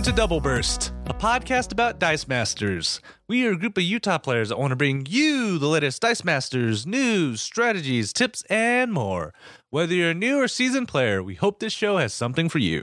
Welcome to Double Burst, a podcast about Dice Masters. We are a group of Utah players that want to bring you the latest Dice Masters news, strategies, tips, and more. Whether you're a new or seasoned player, we hope this show has something for you.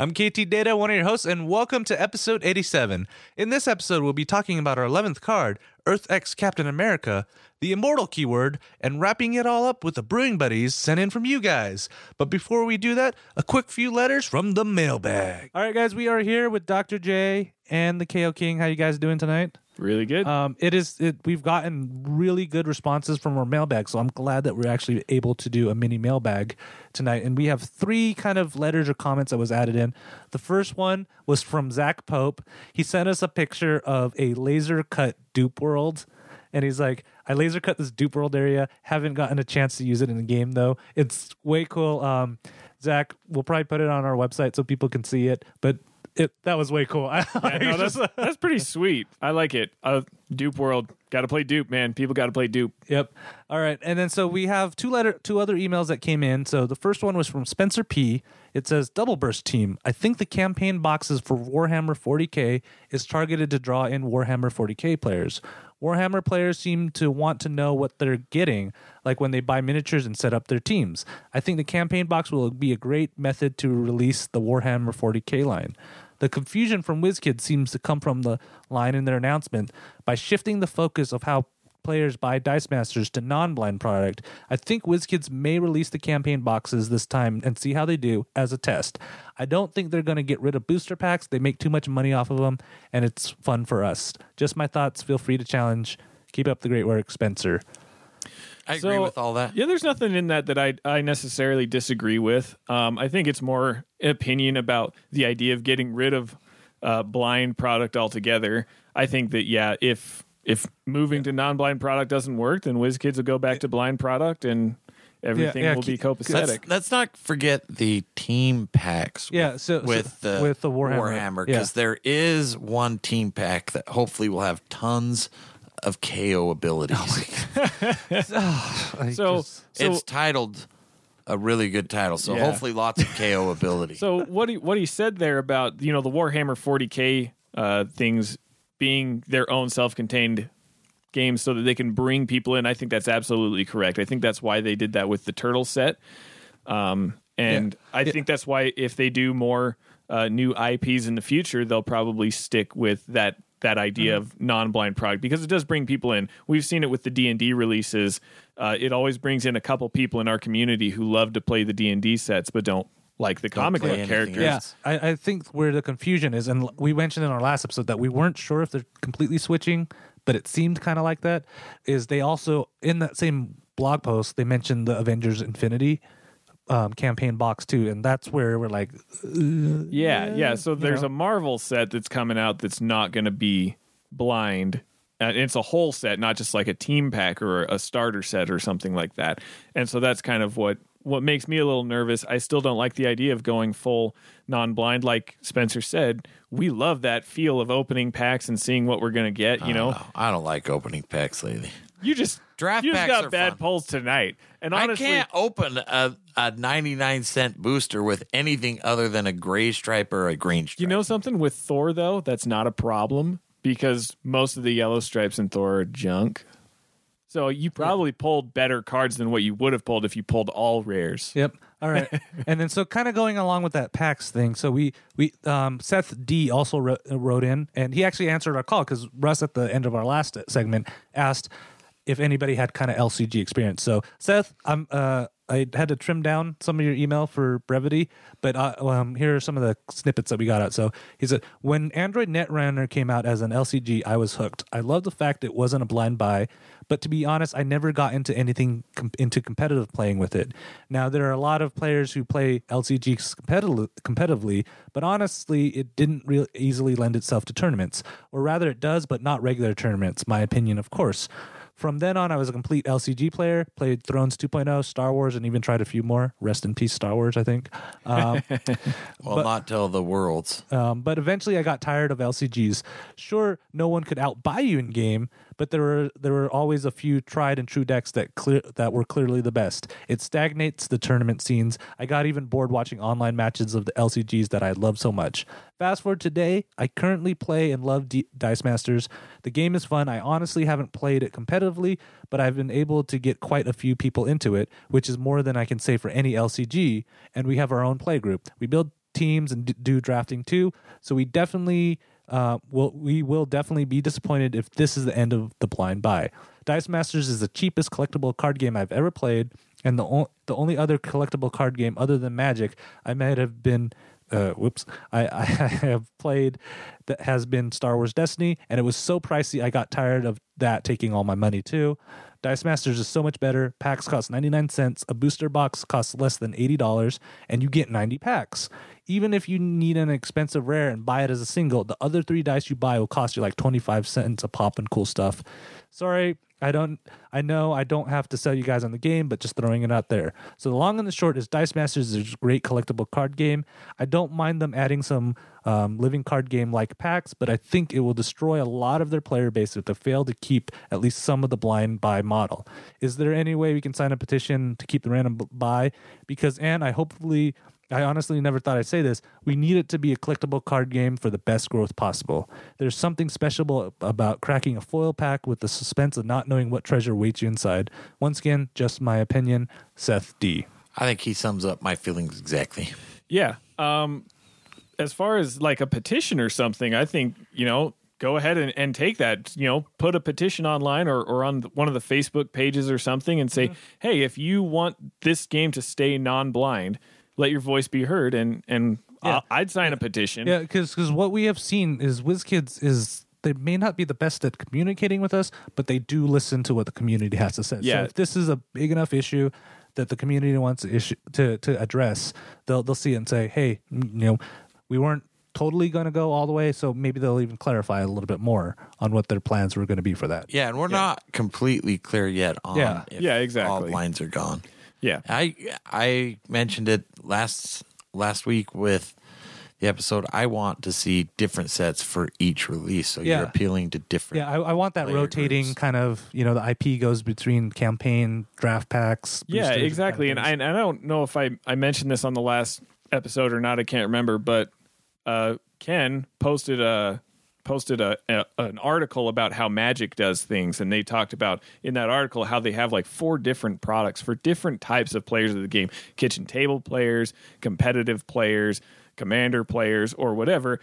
I'm KT Data, one of your hosts, and welcome to episode 87. In this episode, we'll be talking about our 11th card, Earth X Captain America, the immortal keyword, and wrapping it all up with the brewing buddies sent in from you guys. But before we do that, a quick few letters from the mailbag. All right, guys, we are here with Dr. J and the KO King. How you guys doing tonight? Really good. Um, it is. It, we've gotten really good responses from our mailbag, so I'm glad that we're actually able to do a mini mailbag tonight. And we have three kind of letters or comments that was added in. The first one was from Zach Pope. He sent us a picture of a laser cut dupe world, and he's like, "I laser cut this dupe world area. Haven't gotten a chance to use it in the game though. It's way cool." Um, Zach, we'll probably put it on our website so people can see it, but. It, that was way cool. I, Yeah, no, that's that's pretty sweet. I like it. Uh, Dupe World, got to play Dupe, man. People got to play Dupe. Yep. All right. And then so we have two letter two other emails that came in. So the first one was from Spencer P. It says Double Burst team. I think the campaign boxes for Warhammer 40K is targeted to draw in Warhammer 40K players. Warhammer players seem to want to know what they're getting, like when they buy miniatures and set up their teams. I think the campaign box will be a great method to release the Warhammer 40K line. The confusion from WizKids seems to come from the line in their announcement. By shifting the focus of how players buy Dice Masters to non blind product, I think WizKids may release the campaign boxes this time and see how they do as a test. I don't think they're going to get rid of booster packs. They make too much money off of them, and it's fun for us. Just my thoughts. Feel free to challenge. Keep up the great work, Spencer. I agree So, with all that. Yeah, there's nothing in that that I I necessarily disagree with. Um, I think it's more opinion about the idea of getting rid of uh, blind product altogether. I think that yeah, if if moving to non-blind product doesn't work, then WizKids will go back to blind product and everything yeah, will be keep- Let's, copacetic. let's not forget the team packs. Yeah, with, so- so- with the with the Warhammer, Warhammer, yeah. because there is one team pack that hopefully will have tons of KO abilities. I So, just- so it's titled a really good title, so Yeah. hopefully lots of KO ability. So what he what he said there about you know the Warhammer 40k uh, things being their own self-contained games so that they can bring people in, I think that's absolutely correct. I think that's why they did that with the turtle set, um, and I think that's why if they do more uh, new IPs in the future, they'll probably stick with that that idea of non-blind product because it does bring people in. We've seen it with the D and D releases. Uh, it always brings in a couple people in our community who love to play the D and D sets but don't like the comic book characters. Yeah. I, I think where the confusion is, and we mentioned in our last episode that we weren't sure if they're completely switching, but it seemed kind of like that. Is they also in that same blog post they mentioned the Avengers Infinity um, campaign box too, and that's where we're like, Yeah, yeah. So there's know. a Marvel set that's coming out that's not going to be blind. And it's a whole set, not just like a team pack or a starter set or something like that. And so that's kind of what what makes me a little nervous. I still don't like the idea of going full non-blind like Spencer said. We love that feel of opening packs and seeing what we're going to get, you know. Oh, I don't like opening packs lately. You just Draft you just packs got are bad fun. polls tonight. And honestly, I can't open a, a 99 cent booster with anything other than a gray stripe or a green stripe. You know something with Thor though, that's not a problem because most of the yellow stripes in Thor are junk. So you probably pulled better cards than what you would have pulled if you pulled all rares. Yep. All right. and then so kind of going along with that PAX thing. So we we um Seth D also wrote, wrote in and he actually answered our call cuz Russ at the end of our last segment asked if anybody had kind of LCG experience. So Seth, I'm uh I had to trim down some of your email for brevity, but uh, um, here are some of the snippets that we got out. So he said, when Android Netrunner came out as an LCG, I was hooked. I love the fact it wasn't a blind buy, but to be honest, I never got into anything com- into competitive playing with it. Now there are a lot of players who play LCGs competitive- competitively, but honestly, it didn't real easily lend itself to tournaments, or rather, it does, but not regular tournaments. My opinion, of course. From then on, I was a complete LCG player, played Thrones 2.0, Star Wars, and even tried a few more. Rest in peace, Star Wars, I think. Um, well, not till the worlds. um, but eventually, I got tired of LCGs. Sure, no one could outbuy you in game, but there were there were always a few tried and true decks that clear that were clearly the best. It stagnates the tournament scenes. I got even bored watching online matches of the LCGs that I love so much. Fast forward today, I currently play and love D- Dice Masters. The game is fun. I honestly haven't played it competitively, but I've been able to get quite a few people into it, which is more than I can say for any LCG. And we have our own play group. We build teams and do drafting too. So we definitely uh, will we will definitely be disappointed if this is the end of the blind buy. Dice Masters is the cheapest collectible card game I've ever played, and the o- the only other collectible card game other than Magic I might have been. Uh, whoops! I, I have played that has been Star Wars Destiny, and it was so pricey. I got tired of that taking all my money too. Dice Masters is so much better. Packs cost 99 cents. A booster box costs less than $80, and you get 90 packs. Even if you need an expensive rare and buy it as a single, the other three dice you buy will cost you like 25 cents a pop and cool stuff. Sorry, I don't I know I don't have to sell you guys on the game, but just throwing it out there. So the long and the short is Dice Masters is a great collectible card game. I don't mind them adding some um, living card game like packs, but I think it will destroy a lot of their player base if they fail to keep at least some of the blind buy model. Is there any way we can sign a petition to keep the random buy? Because and I hopefully I honestly never thought I'd say this. We need it to be a collectible card game for the best growth possible. There's something special about cracking a foil pack with the suspense of not knowing what treasure waits you inside. Once again, just my opinion. Seth D. I think he sums up my feelings exactly. Yeah. Um, as far as like a petition or something, I think, you know, go ahead and, and take that, you know, put a petition online or, or on one of the Facebook pages or something and say, hey, if you want this game to stay non blind, let your voice be heard. And, and Yeah. I- I'd sign a petition. Yeah, because because what we have seen is WizKids is they may not be the best at communicating with us, but they do listen to what the community has to say. Yeah. So if this is a big enough issue that the community wants to issue to to address, they'll they'll see it and say, hey, mm, you know, we weren't totally going to go all the way, so maybe they'll even clarify a little bit more on what their plans were going to be for that. Yeah, and we're not completely clear yet on Yeah. if Yeah, all exactly. blinds are gone. Yeah. I I mentioned it last last week with the episode. I want to see different sets for each release, so Yeah. you're appealing to different. Yeah, I, I want that player rotating groups. kind of, you know, the IP goes between campaign, draft packs. Yeah, boosters, exactly. And I, and I don't know if I, I mentioned this on the last episode or not. I can't remember, but uh, Ken posted a posted a, a an article about how Magic does things, and they talked about in that article how they have like four different products for different types of players of the game: kitchen table players, competitive players, commander players, or whatever.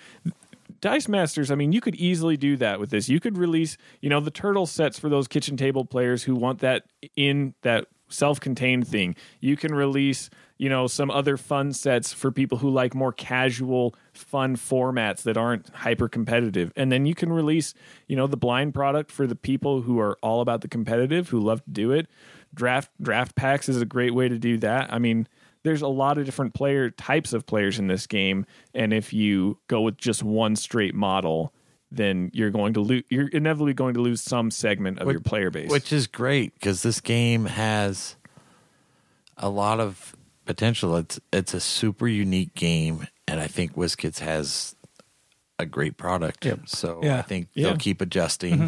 Dice Masters, I mean, you could easily do that with this. You could release, you know, the turtle sets for those kitchen table players who want that in that self-contained thing. You can release, you know, some other fun sets for people who like more casual, fun formats that aren't hyper competitive. And then you can release, you know, the blind product for the people who are all about the competitive, who love to do it. Draft draft packs is a great way to do that. I mean, there's a lot of different player types of players in this game, and if you go with just one straight model, then you're going to lose. You're inevitably going to lose some segment of Which- your player base. which is great because this game has a lot of potential. It's it's a super unique game, and I think WizKids has a great product. Yep. So Yeah. I think Yeah. they'll keep adjusting mm-hmm.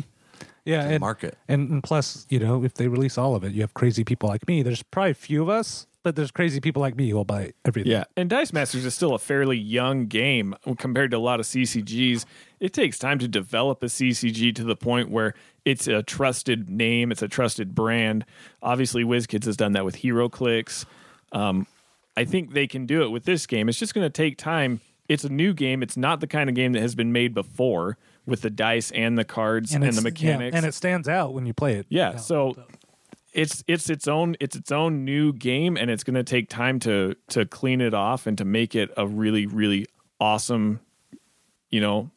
yeah, to the and, market. And, and plus, you know, if they release all of it, you have crazy people like me. There's probably a few of us, but there's crazy people like me who will buy everything. yeah, and Dice Masters is still a fairly young game compared to a lot of CCGs. It takes time to develop a CCG to the point where it's a trusted name, it's a trusted brand. Obviously, WizKids has done that with HeroClix. Um, I think they can do it with this game. It's just going to take time. It's a new game. It's not the kind of game that has been made before with the dice and the cards and, it's- the yeah, mechanics. and it stands out when you play it. Yeah, so it's it's its own it's its own new game, and it's going to take time to to clean it off and to make it a really really awesome, you know,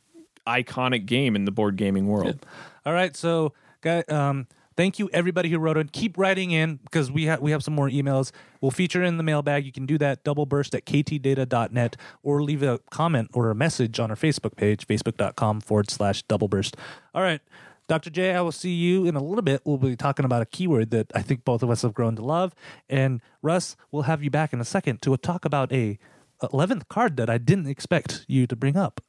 iconic game in the board gaming world. All right, so guy, um, thank you everybody who wrote in. Keep writing in because we have we have some more emails. We'll feature in the mailbag. You can do that double burst at ktdata.net or leave a comment or a message on our Facebook page, facebook.com forward slash double burst. All right. Dr. J, I will see you in a little bit. We'll be talking about a keyword that I think both of us have grown to love. And Russ, we'll have you back in a second to talk about a 11th card that I didn't expect you to bring up.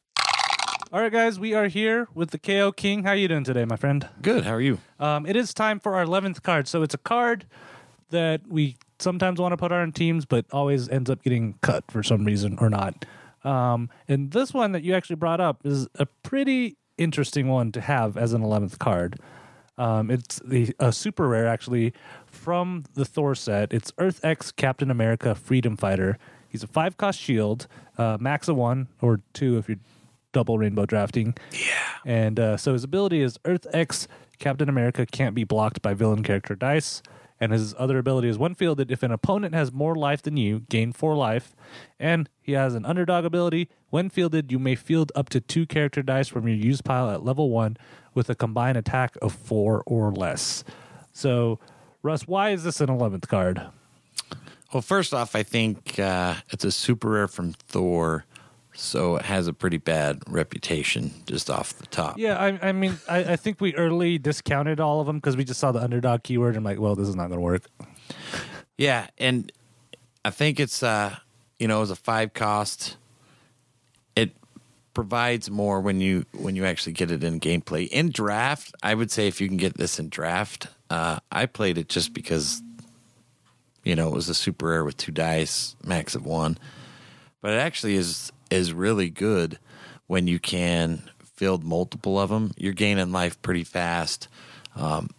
All right, guys, we are here with the KO King. How you doing today, my friend? Good. How are you? Um, it is time for our eleventh card. So it's a card that we sometimes want to put on teams, but always ends up getting cut for some reason or not. Um, and this one that you actually brought up is a pretty interesting one to have as an eleventh card. Um, it's the a super rare actually from the Thor set. It's Earth X Captain America Freedom Fighter. He's a five cost shield, uh, max of one or two if you're double rainbow drafting. Yeah. And uh, so his ability is Earth X Captain America can't be blocked by villain character dice. And his other ability is when fielded, if an opponent has more life than you, gain four life. And he has an underdog ability. When fielded, you may field up to two character dice from your use pile at level one with a combined attack of four or less. So, Russ, why is this an 11th card? Well, first off, I think uh, it's a super rare from Thor, so it has a pretty bad reputation just off the top. Yeah, I, I mean, I, I think we early discounted all of them because we just saw the underdog keyword. I'm like, well, this is not going to work. Yeah, and I think it's uh, you know, as a five cost, it provides more when you when you actually get it in gameplay. In draft, I would say if you can get this in draft, uh, I played it just because you know it was a super rare with two dice, max of one. But it actually is is really good when you can field multiple of them. You're gaining life pretty fast, um,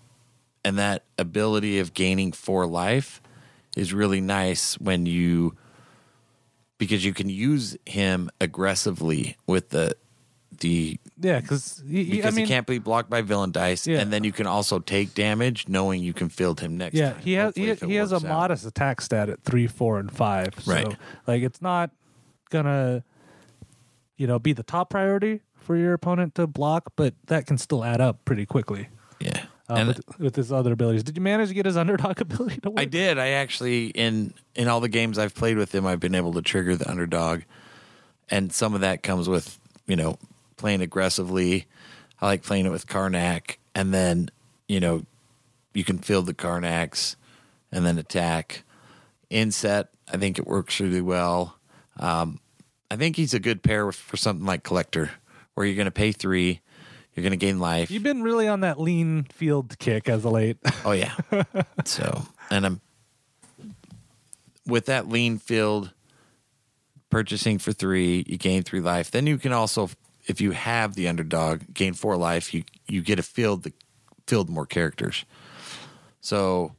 and that ability of gaining four life is really nice when you because you can use him aggressively with the the Yeah, because because I mean, he can't be blocked by villain dice, Yeah. and then you can also take damage knowing you can field him next. yeah, time, he has he, he has a out. modest attack stat at three, four, and five. So, Right. like, it's not gonna, you know, be the top priority for your opponent to block, but that can still add up pretty quickly. Yeah, Uh, and with, with his other abilities, did you manage to get his underdog ability to work? I did. I actually in in all the games I've played with him, I've been able to trigger the underdog, and some of that comes with you know playing aggressively. I like playing it with Karnak, and then you know you can field the Karnaks and then attack. Inset, I think it works really well. Um, I think he's a good pair for something like Collector, where you're going to pay three, you're going to gain life. You've been really on that lean field kick as of late. Oh yeah. so, and I'm with that lean field purchasing for three, you gain three life. Then you can also, if you have the underdog, gain four life. You you get a field that field more characters. So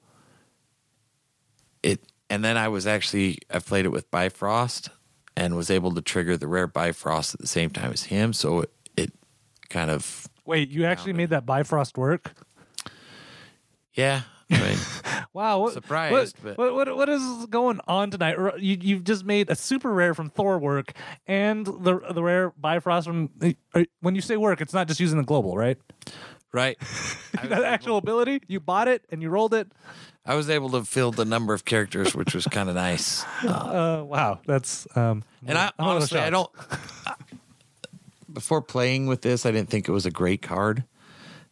it, and then I was actually I played it with Bifrost and was able to trigger the rare Bifrost at the same time as him. So it, it kind of Wait, you actually made that Bifrost work? yeah. I mean, Wow, what, Surprised, What, but- what, what is going on tonight? You you've just made a super rare from Thor work and the the rare Bifrost from. uh, When you say work, it's not just using the global, right? Right. I was That actual ability, you bought it and you rolled it. I was able to fill the number of characters, which was kind of nice. Uh, wow, that's um. And I I'm a little honestly, I shocked. don't. Before playing with this, I didn't think it was a great card,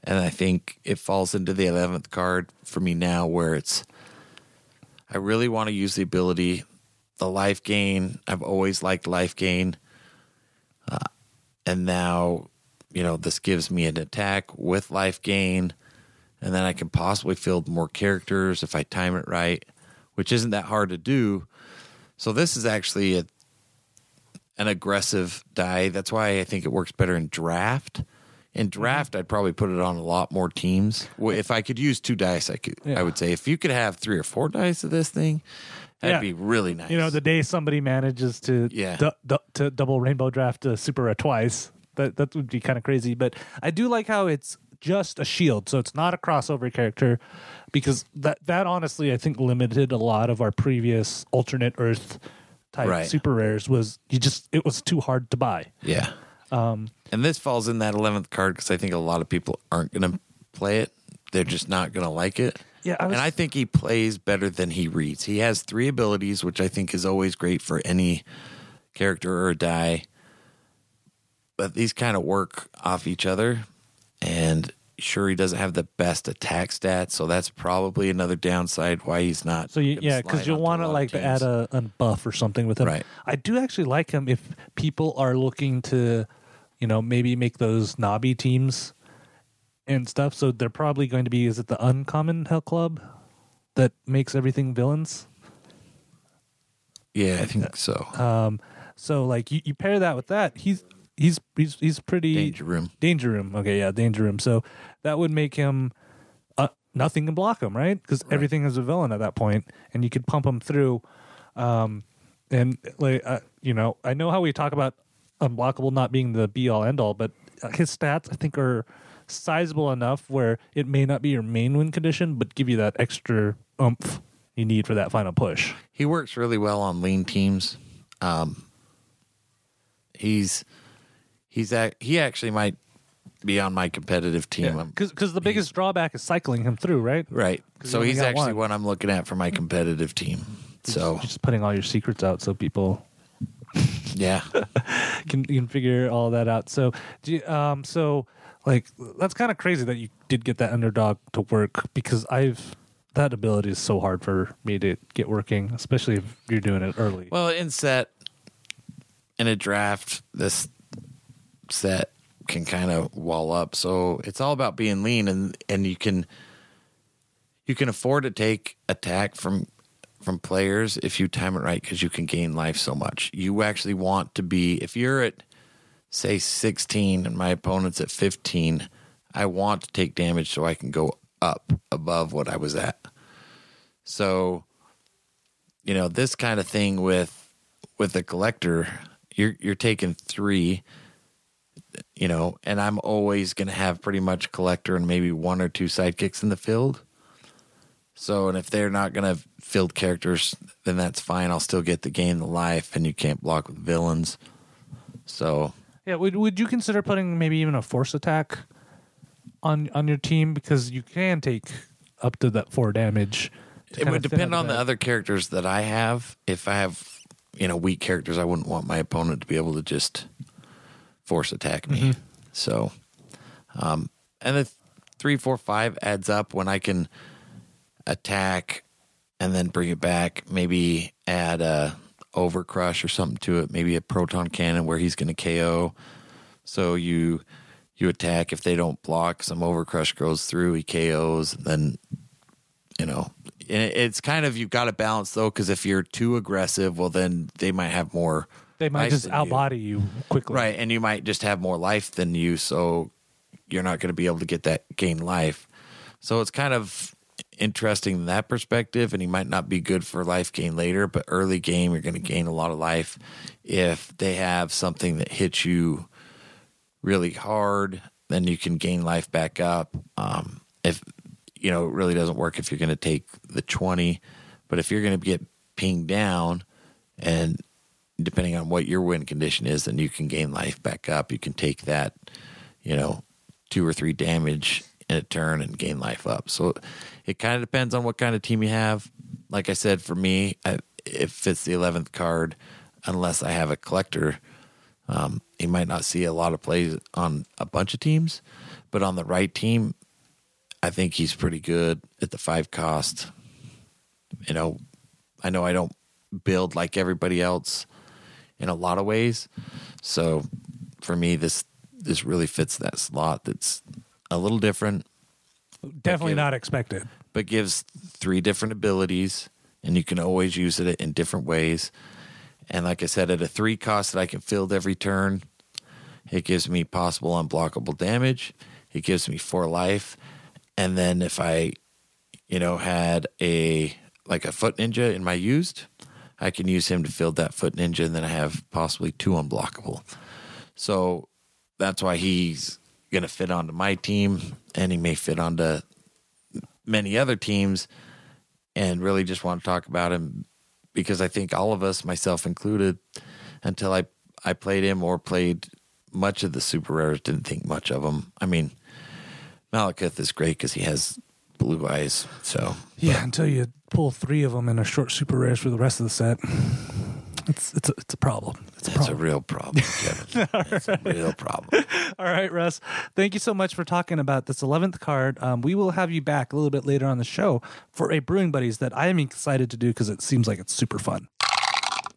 and I think it falls into the eleventh card for me now, where it's. I really want to use the ability, the life gain. I've always liked life gain, uh, and now, you know, this gives me an attack with life gain, and then I can possibly field more characters if I time it right, which isn't that hard to do. So this is actually a an aggressive die. That's why I think it works better in draft. In mm-hmm. draft, I'd probably put it on a lot more teams. If I could use two dice, I could. Yeah. I would say if you could have three or four dice of this thing, that'd Yeah. be really nice. You know, the day somebody manages to Yeah. du- du- to double rainbow draft a super rare twice, that that would be kind of crazy. But I do like how it's just a shield, so it's not a crossover character, because that that honestly I think limited a lot of our previous alternate Earth type Right. super rares. Was you just it was too hard to buy. yeah. Um, And this falls in that eleventh card because I think a lot of people aren't going to play it. They're just not going to like it. Yeah, I was- and I think he plays better than he reads. He has three abilities, which I think is always great for any character or die. But these kind of work off each other. And sure, he doesn't have the best attack stats, so that's probably another downside why he's not. So you, yeah, because you'll want to like add a, a buff or something with him. Right. I do actually like him if people are looking to, you know, maybe make those knobby teams and stuff. So they're probably going to be is it the uncommon hell club that makes everything villains? Yeah, I think so. Um, so like you, you pair that with that, he's he's he's he's pretty Danger room. Danger room. Okay, yeah, danger room. So that would make him uh, nothing can block him, right? Because everything is a villain at that point, and you could pump him through. Um, and like uh, you know, I know how we talk about unblockable not being the be all end all, but uh, his stats I think are sizable enough where it may not be your main win condition, but give you that extra oomph you need for that final push. He works really well on lean teams. Um, he's he's at, he actually might be on my competitive team. I'm- Because the biggest drawback is cycling him through, right? right. 'Cause So you only he's got actually one. what I'm looking at for my competitive team. So You're just putting all your secrets out so people yeah, can you can figure all that out. So, do you, um, so like that's kind of crazy that you did get that underdog to work because I've that ability is so hard for me to get working, especially if you're doing it early. Well, in set in a draft, this set can kind of wall up. So it's all about being lean, and and you can you can afford to take attack from from players if you time it right because you can gain life so much. You actually want to be if you're at say 16 and my opponent's at 15. I want to take damage so I can go up above what I was at. So you know this kind of thing with with the collector you're you're taking three you know and i'm always going to have pretty much collector and maybe one or two sidekicks in the field. So and if they're not going to field characters then that's fine. I'll still get the game the life and you can't block with villains. So yeah, would would you consider putting maybe even a force attack on on your team? Because you can take up to that four damage. it would depend on the other characters that i have. If i have you know weak characters i wouldn't want my opponent to be able to just force attack me. Mm-hmm. so um and the three four five adds up when i can attack and then bring it back maybe add a overcrush or something to it maybe a proton cannon where he's going to ko so you you attack. If they don't block some overcrush goes through he ko's then you know it's kind of you've got to balance though because if you're too aggressive well then they might have more They might just than you. outbody you quickly, right and you might just have more life than you so you're not going to be able to get that gain life. So it's kind of interesting in that perspective and he might not be good for life gain later but early game you're going to gain a lot of life if they have something that hits you really hard then you can gain life back up. Um, if you know it really doesn't work if you're going to take the 20 but if you're going to get pinged down and depending on what your win condition is then you can gain life back up. You can take that you know two or three damage in a turn and gain life up. So it kind of depends on what kind of team you have. Like i said for me I, if it's the 11th card unless i have a collector um, he might not see a lot of plays on a bunch of teams, but on the right team, I think he's pretty good at the five cost. You know, I know I don't build like everybody else in a lot of ways, so for me, this this really fits that slot. That's a little different, Definitely give- not expected. but gives three different abilities, and you can always use it in different ways. And like I said, at a three cost that I can field every turn, it gives me possible unblockable damage. It gives me four life, and then if I, you know, had a like a foot ninja in my used, I can use him to field that foot ninja, and then I have possibly two unblockable. So that's why he's going to fit onto my team, and he may fit onto many other teams and really just want to talk about him because I think all of us, myself included, until I I played him or played much of the super rares, didn't think much of him. I mean, Malekith is great because he has blue eyes. So Yeah, until you pull three of them in a short super rares for the rest of the set. It's it's a, it's a problem. It's a it's a real problem, Kevin. It's a real problem. All right, Russ. Thank you so much for talking about this 11th card. Um, we will have you back a little bit later on the show for a Brewing Buddies that I am excited to do because it seems like it's super fun.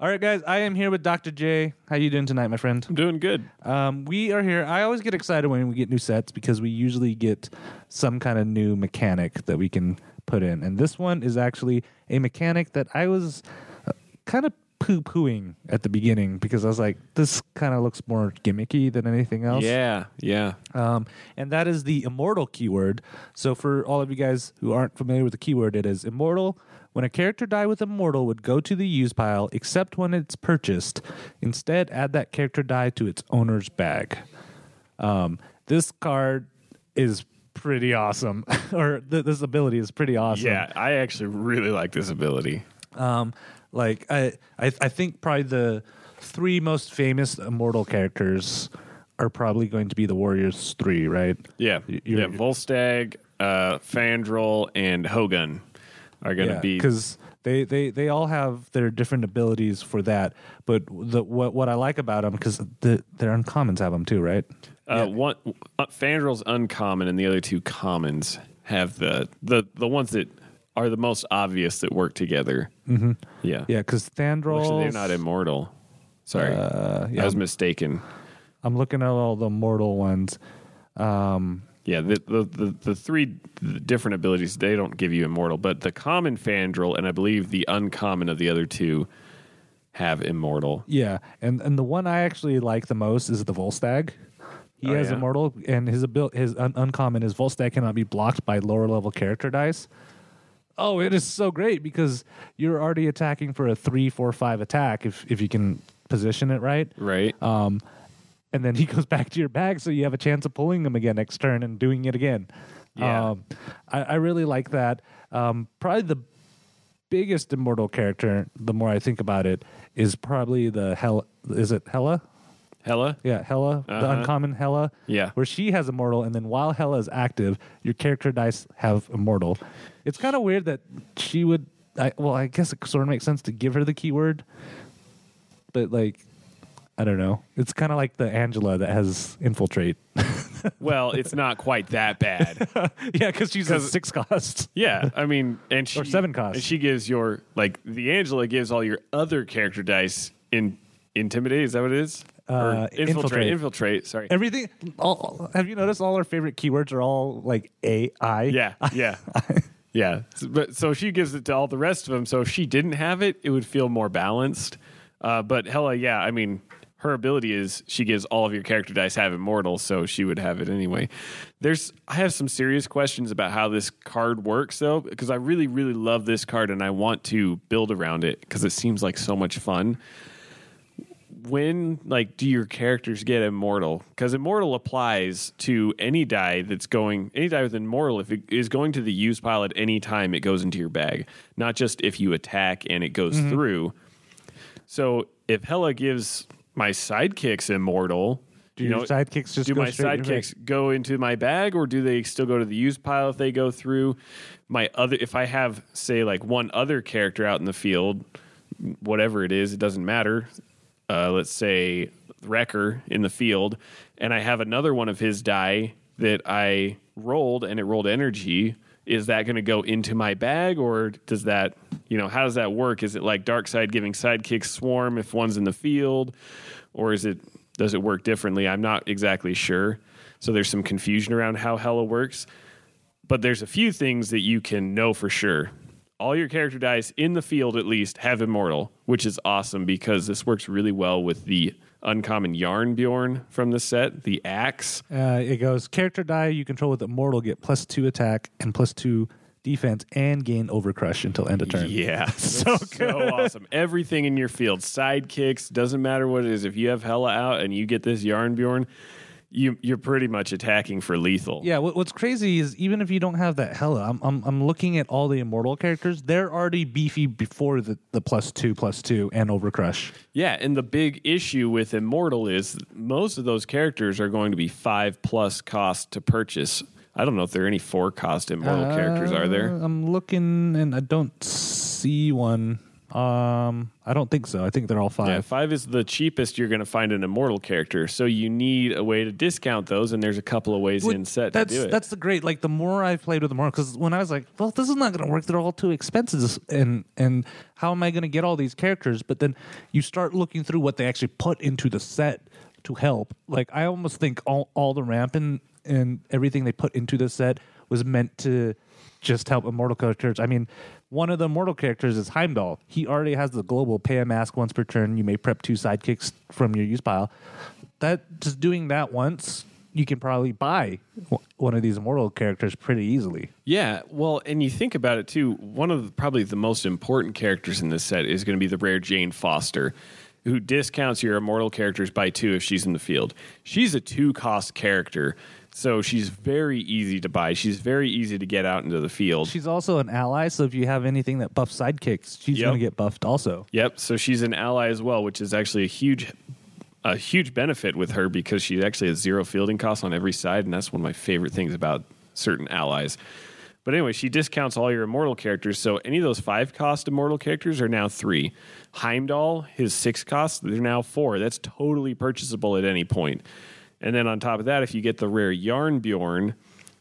All right, guys, I am here with Dr. J. How you doing tonight, my friend? I'm doing good. Um, we are here. I always get excited when we get new sets because we usually get some kind of new mechanic that we can put in. And this one is actually a mechanic that I was uh, kind of poo pooing at the beginning because I was like, this kind of looks more gimmicky than anything else. Yeah, yeah. Um, and that is the immortal keyword. So, for all of you guys who aren't familiar with the keyword, it is immortal. When a character die with immortal would go to the use pile, except when it's purchased. Instead, add that character die to its owner's bag. Um, this card is pretty awesome, or th- this ability is pretty awesome. Yeah, I actually really like this ability. Um, like I, I, I think probably the three most famous immortal characters are probably going to be the Warriors three, right? Yeah, you're- yeah. Volstagg, uh, Fandral, and Hogun are going to be. because they, they they all have their different abilities for that. But the what what I like about them because the their uncommons have them too, right? Uh, one uh, Fandral's uncommon, and the other two commons have the the the ones that are the most obvious that work together. Mm-hmm. Yeah, Yeah, because Fandral. They're not immortal. Sorry, Uh, yeah, I was mistaken. I'm looking at all the mortal ones. Um, Yeah, the the, the, the three different abilities they don't give you immortal, but the common Fandral and I believe the uncommon of the other two have immortal. Yeah, and and the one I actually like the most is the Volstagg. He Oh, has yeah? immortal, and his abil- his un- uncommon is Volstagg cannot be blocked by lower level character dice. Oh, it is so great because you're already attacking for a three, four, five attack if if you can position it right. Right? Um, and then he goes back to your bag, so you have a chance of pulling him again next turn and doing it again. Yeah. Um, I, I really like that. Um, probably the biggest immortal character, the more I think about it, is probably the Hell. Is it Hela? Hela? Yeah, Hela, the Uh-huh. uncommon Hela. Yeah. Where she has immortal, and then while Hela is active, your character dice have immortal. It's kind of weird that she would. I, well, I guess it sort of makes sense to give her the keyword, but like, I don't know. It's kind of like the Angela that has infiltrate. Well, it's not quite that bad. yeah, because she's a 'Cause- six cost. Yeah, I mean, and she Or seven cost. And she gives your like the Angela gives all your other character dice in intimidate. Is that what it is? Uh, infiltrate. infiltrate. Infiltrate. Sorry. Everything. All, have you noticed all our favorite keywords are all like AI? Yeah, yeah, yeah. So- But so she gives it to all the rest of them. So if she didn't have it, it would feel more balanced. Uh, but Hela, yeah, I mean, her ability is she gives all of your character dice have immortal, so she would have it anyway. There's, I have some serious questions about how this card works though, because I really, really love this card and I want to build around it because it seems like so much fun. When like do your characters get immortal? Because immortal applies to any die that's going any die with immortal if it is going to the use pile at any time it goes into your bag not just if you attack and it goes mm-hmm. through. So if hella gives my sidekicks immortal Do you your know sidekicks just do go my straight in your bag? sidekicks go into my bag or do they still go to the use pile if they go through my other if i have say like one other character out in the field whatever it is it doesn't matter uh, let's say wrecker in the field and i have another one of his die that i rolled and it rolled energy is that going to go into my bag or does that you know how does that work? Is it like dark side giving sidekicks swarm if one's in the field? Or is it does it work differently? I'm not exactly sure. So there's some confusion around how Hela works. But there's a few things that you can know for sure. All your character dice in the field at least have immortal which is awesome because this works really well with the uncommon Jarnbjorn from the set the axe. Uh, it goes character die you control with immortal get plus two attack and plus two defense and gain overcrush until end of turn. Yeah, so good. So awesome. Everything in your field, sidekicks, doesn't matter what it is. If you have Hela out and you get this Jarnbjorn, you you're pretty much attacking for lethal. Yeah, what, what's crazy is even if you don't have that Hela, I'm, I'm I'm looking at all the immortal characters. They're already beefy before the, the plus two, plus two, and overcrush. Yeah, and the big issue with Immortal is most of those characters are going to be five plus cost to purchase. I don't know if there are any four cost Immortal characters. Are there? Uh, I'm looking and I don't see one Um, I don't think so. I think they're all five. Yeah, five is the cheapest you're going to find an immortal character. So you need a way to discount those, and there's a couple of ways Well, in set that's to do it. that's the great. Like the more I've played with the more, because when I was like, well, this is not going to work. They're all too expensive, and and how am I going to get all these characters? But then you start looking through what they actually put into the set to help. Like I almost think all all the ramp and everything they put into the set was meant to just help immortal characters. I mean. One of the immortal characters is Heimdall. He already has the global pay a mask once per turn. You may prep two sidekicks from your use pile. That just doing that once you can probably buy one of these immortal characters pretty easily. Yeah, well, and you think about it too. One of the, probably the most important characters in this set is going to be the rare Jane Foster, who discounts your immortal characters by two if she's in the field. She's a two cost character, so she's very easy to buy. She's very easy to get out into the field. She's also an ally, so if you have anything that buffs sidekicks, she's Yep. going to get buffed also. Yep. So she's an ally as well, which is actually a huge, a huge benefit with her because she actually has zero fielding costs on every side, and that's one of my favorite things about certain allies. But anyway, she discounts all your immortal characters. So any of those five cost immortal characters are now three. Heimdall, his six costs, they're now four. That's totally purchasable at any point. And then on top of that, if you get the rare Jarnbjorn,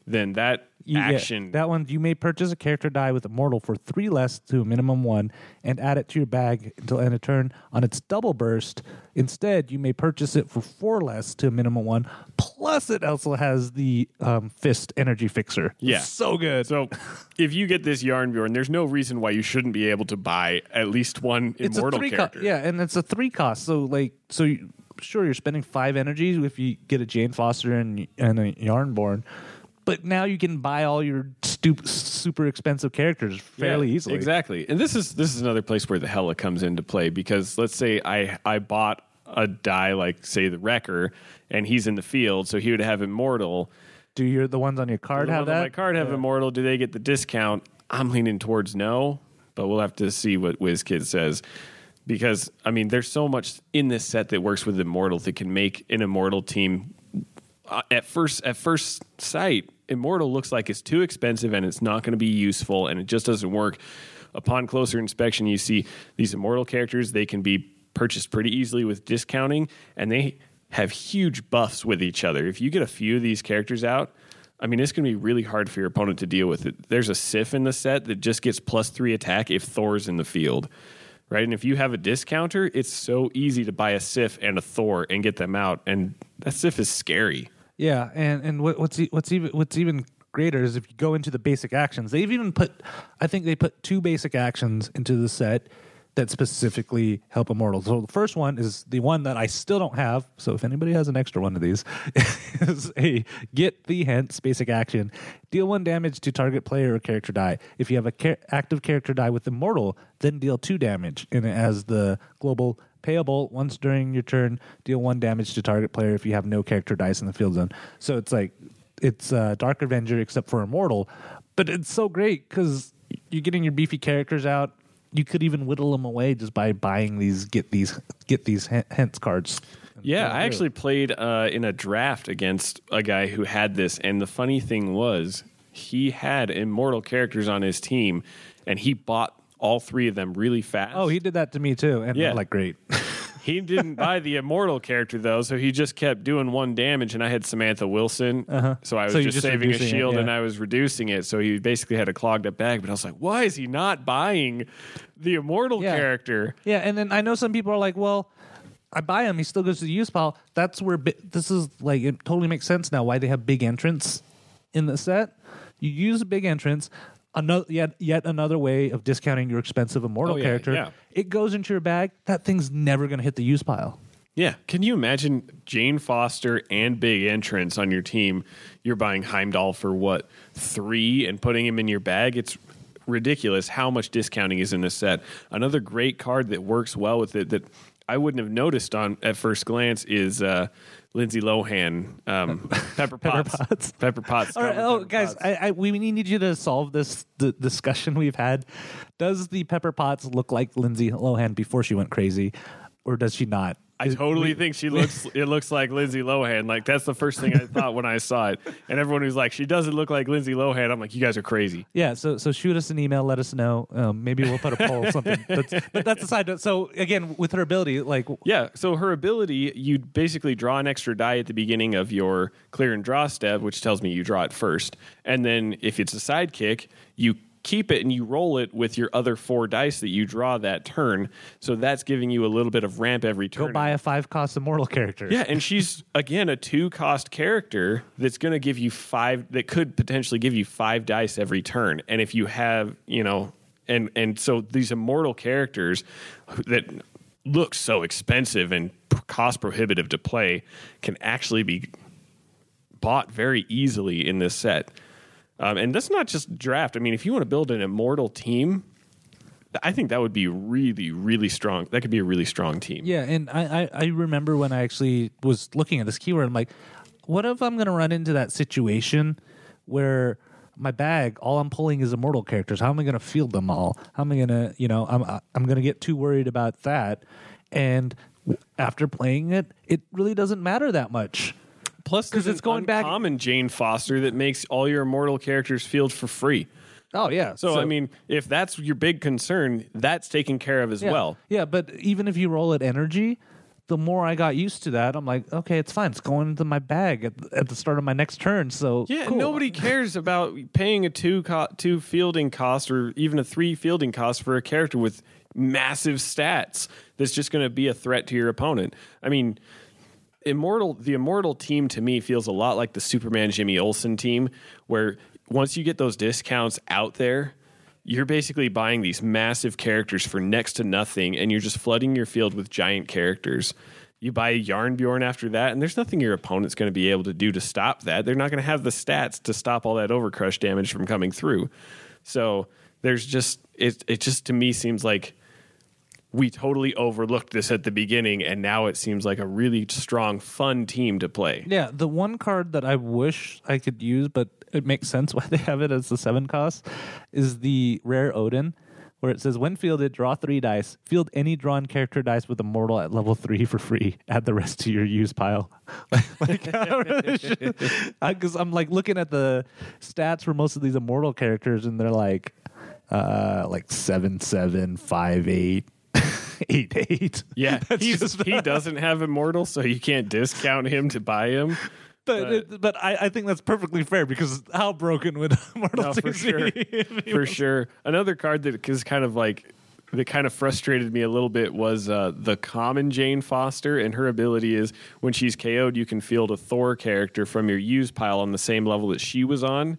then that You get- action that one, you may purchase a character die with immortal for three less to a minimum one and add it to your bag until end of turn on its double burst. Instead, you may purchase it for four less to a minimum one. Plus, it also has the um, fist energy fixer. Yeah. so good. So, if you get this Jarnbjorn, there's no reason why you shouldn't be able to buy at least one it's immortal a three character. cost. Yeah, and it's a three cost. So like, so you, sure you're spending five energies if you get a Jane Foster and and a Jarnbjorn, but now you can buy all your stup- super expensive characters fairly Yeah, easily. Exactly. And this is this is another place where the Hela comes into play because let's say I I bought a die like say the Wrecker and he's in the field, so he would have immortal. Do your the ones on your card The have that? My card have immortal. Do they get the discount? I'm leaning towards no, but we'll have to see what WizKid says. Because I mean, there's so much in this set that works with immortal that can make an immortal team. Uh, at first, at first sight, immortal looks like it's too expensive and it's not going to be useful, and it just doesn't work. Upon closer inspection, you see these immortal characters. They can be purchased pretty easily with discounting, and they have huge buffs with each other. If you get a few of these characters out, I mean, it's going to be really hard for your opponent to deal with it. There's a Sif in the set that just gets plus three attack if Thor's in the field, right? And if you have a discounter, it's so easy to buy a Sif and a Thor and get them out. And that Sif is scary. Yeah, and and what, what's what's even what's even greater is if you go into the basic actions. They've even put, I think they put two basic actions into the set that specifically help immortals. So the first one is the one that I still don't have. So if anybody has an extra one of these, is a Get Thee Hence basic action. Deal one damage to target player or character die. If you have a char- active character die with immortal, then deal two damage. And it has the global payable once during your turn. Deal one damage to target player if you have no character dice in the field zone. So it's like it's Dark Avenger except for immortal, but it's so great because you're getting your beefy characters out. You could even whittle them away just by buying these get these get these hence cards. Yeah, I actually played uh, in a draft against a guy who had this, and the funny thing was he had immortal characters on his team, and he bought all three of them really fast. Oh, he did that to me too, and Yeah. I'm like great. He didn't buy the immortal character though, so he just kept doing one damage. And I had Samantha Wilson, Uh-huh. so I was So just, just saving a reducing it, shield yeah. and I was reducing it. So he basically had a clogged up bag. But I was like, why is he not buying the immortal Yeah. character? Yeah, and then I know some people are like, well, I buy him, he still goes to the use pile. That's where bi- this is like it totally makes sense now why they have big entrance in the set. You use a big entrance. Another yet yet another way of discounting your expensive immortal Oh, yeah, character. yeah. It goes into your bag. That thing's never going to hit the use pile. Yeah. Can you imagine Jane Foster and big entrance on your team? You're buying Heimdall for what three and putting him in your bag. It's ridiculous how much discounting is in this set. Another great card that works well with it that I wouldn't have noticed on at first glance is uh, Lindsay Lohan, um, Pepper Potts. Potts. Pepper Potts. All right, Pepper oh, guys, Potts. I, I, we need you to solve this the discussion we've had. Does the Pepper Potts look like Lindsay Lohan before she went crazy, or does she not? I totally think she looks. It looks like Lindsay Lohan. Like that's the first thing I thought when I saw it. And everyone who's like, she doesn't look like Lindsay Lohan. I'm like, you guys are crazy. Yeah, so so shoot us an email, let us know. Um, maybe we'll put a poll or something. That's, but that's aside. note. So again, with her ability, like Yeah. So her ability, you basically draw an extra die at the beginning of your clear and draw step, which tells me you draw it first. And then if it's a sidekick, you keep it and you roll it with your other four dice that you draw that turn. So that's giving you a little bit of ramp every turn. go buy a five cost immortal character. Yeah, and she's again a two cost character that's going to give you five that could potentially give you five dice every turn. And if you have, you know, and and so these immortal characters that look so expensive and cost prohibitive to play can actually be bought very easily in this set. Um, and that's not just draft. I mean, if you want to build an immortal team, I think that would be really, really strong. That could be a really strong team. Yeah, and I, I, I remember when I actually was looking at this keyword, I'm like, what if I'm going to run into that situation where my bag, all I'm pulling is immortal characters? How am I going to field them all? How am I going to, you know, I'm I'm going to get too worried about that, and after playing it, it really doesn't matter that much. Plus, 'Cause there's it's going back- common Jane Foster that makes all your immortal characters field for free. Oh yeah. So, I mean, if that's your big concern, that's taken care of as yeah. well. Yeah, but even if you roll it energy, the more I got used to that, I'm like, okay, it's fine. It's going into my bag at, at the start of my next turn. So Yeah, cool. nobody cares about paying a two co- two fielding cost or even a three fielding cost for a character with massive stats that's just going to be a threat to your opponent. I mean, immortal the immortal team to me feels a lot like the Superman Jimmy Olsen team, where once you get those discounts out there. You're basically buying these massive characters for next to nothing, and you're just flooding your field with giant characters. You buy Jarnbjorn after that, and there's nothing your opponent's going to be able to do to stop that. They're not going to have the stats to stop all that overcrush damage from coming through. So there's just it. It just to me seems like we totally overlooked this at the beginning, and now it seems like a really strong, fun team to play. Yeah, the one card that I wish I could use, but it makes sense why they have it as the seven cost, is the rare Odin, where it says when fielded, draw three dice. Field any drawn character dice with immortal at level three for free. Add the rest to your use pile. like, because I'm like looking at the stats for most of these immortal characters, and they're like, uh, like seven seven five eight. Eight eight. Yeah, he doesn't have immortal, so you can't discount him to buy him. But it, but I, I think that's perfectly fair because how broken would Immortal No, for sure. for was- sure. Another card that is kind of like that kind of frustrated me a little bit was uh, the common Jane Foster, and her ability is when she's KO'd, you can field a Thor character from your use pile on the same level that she was on.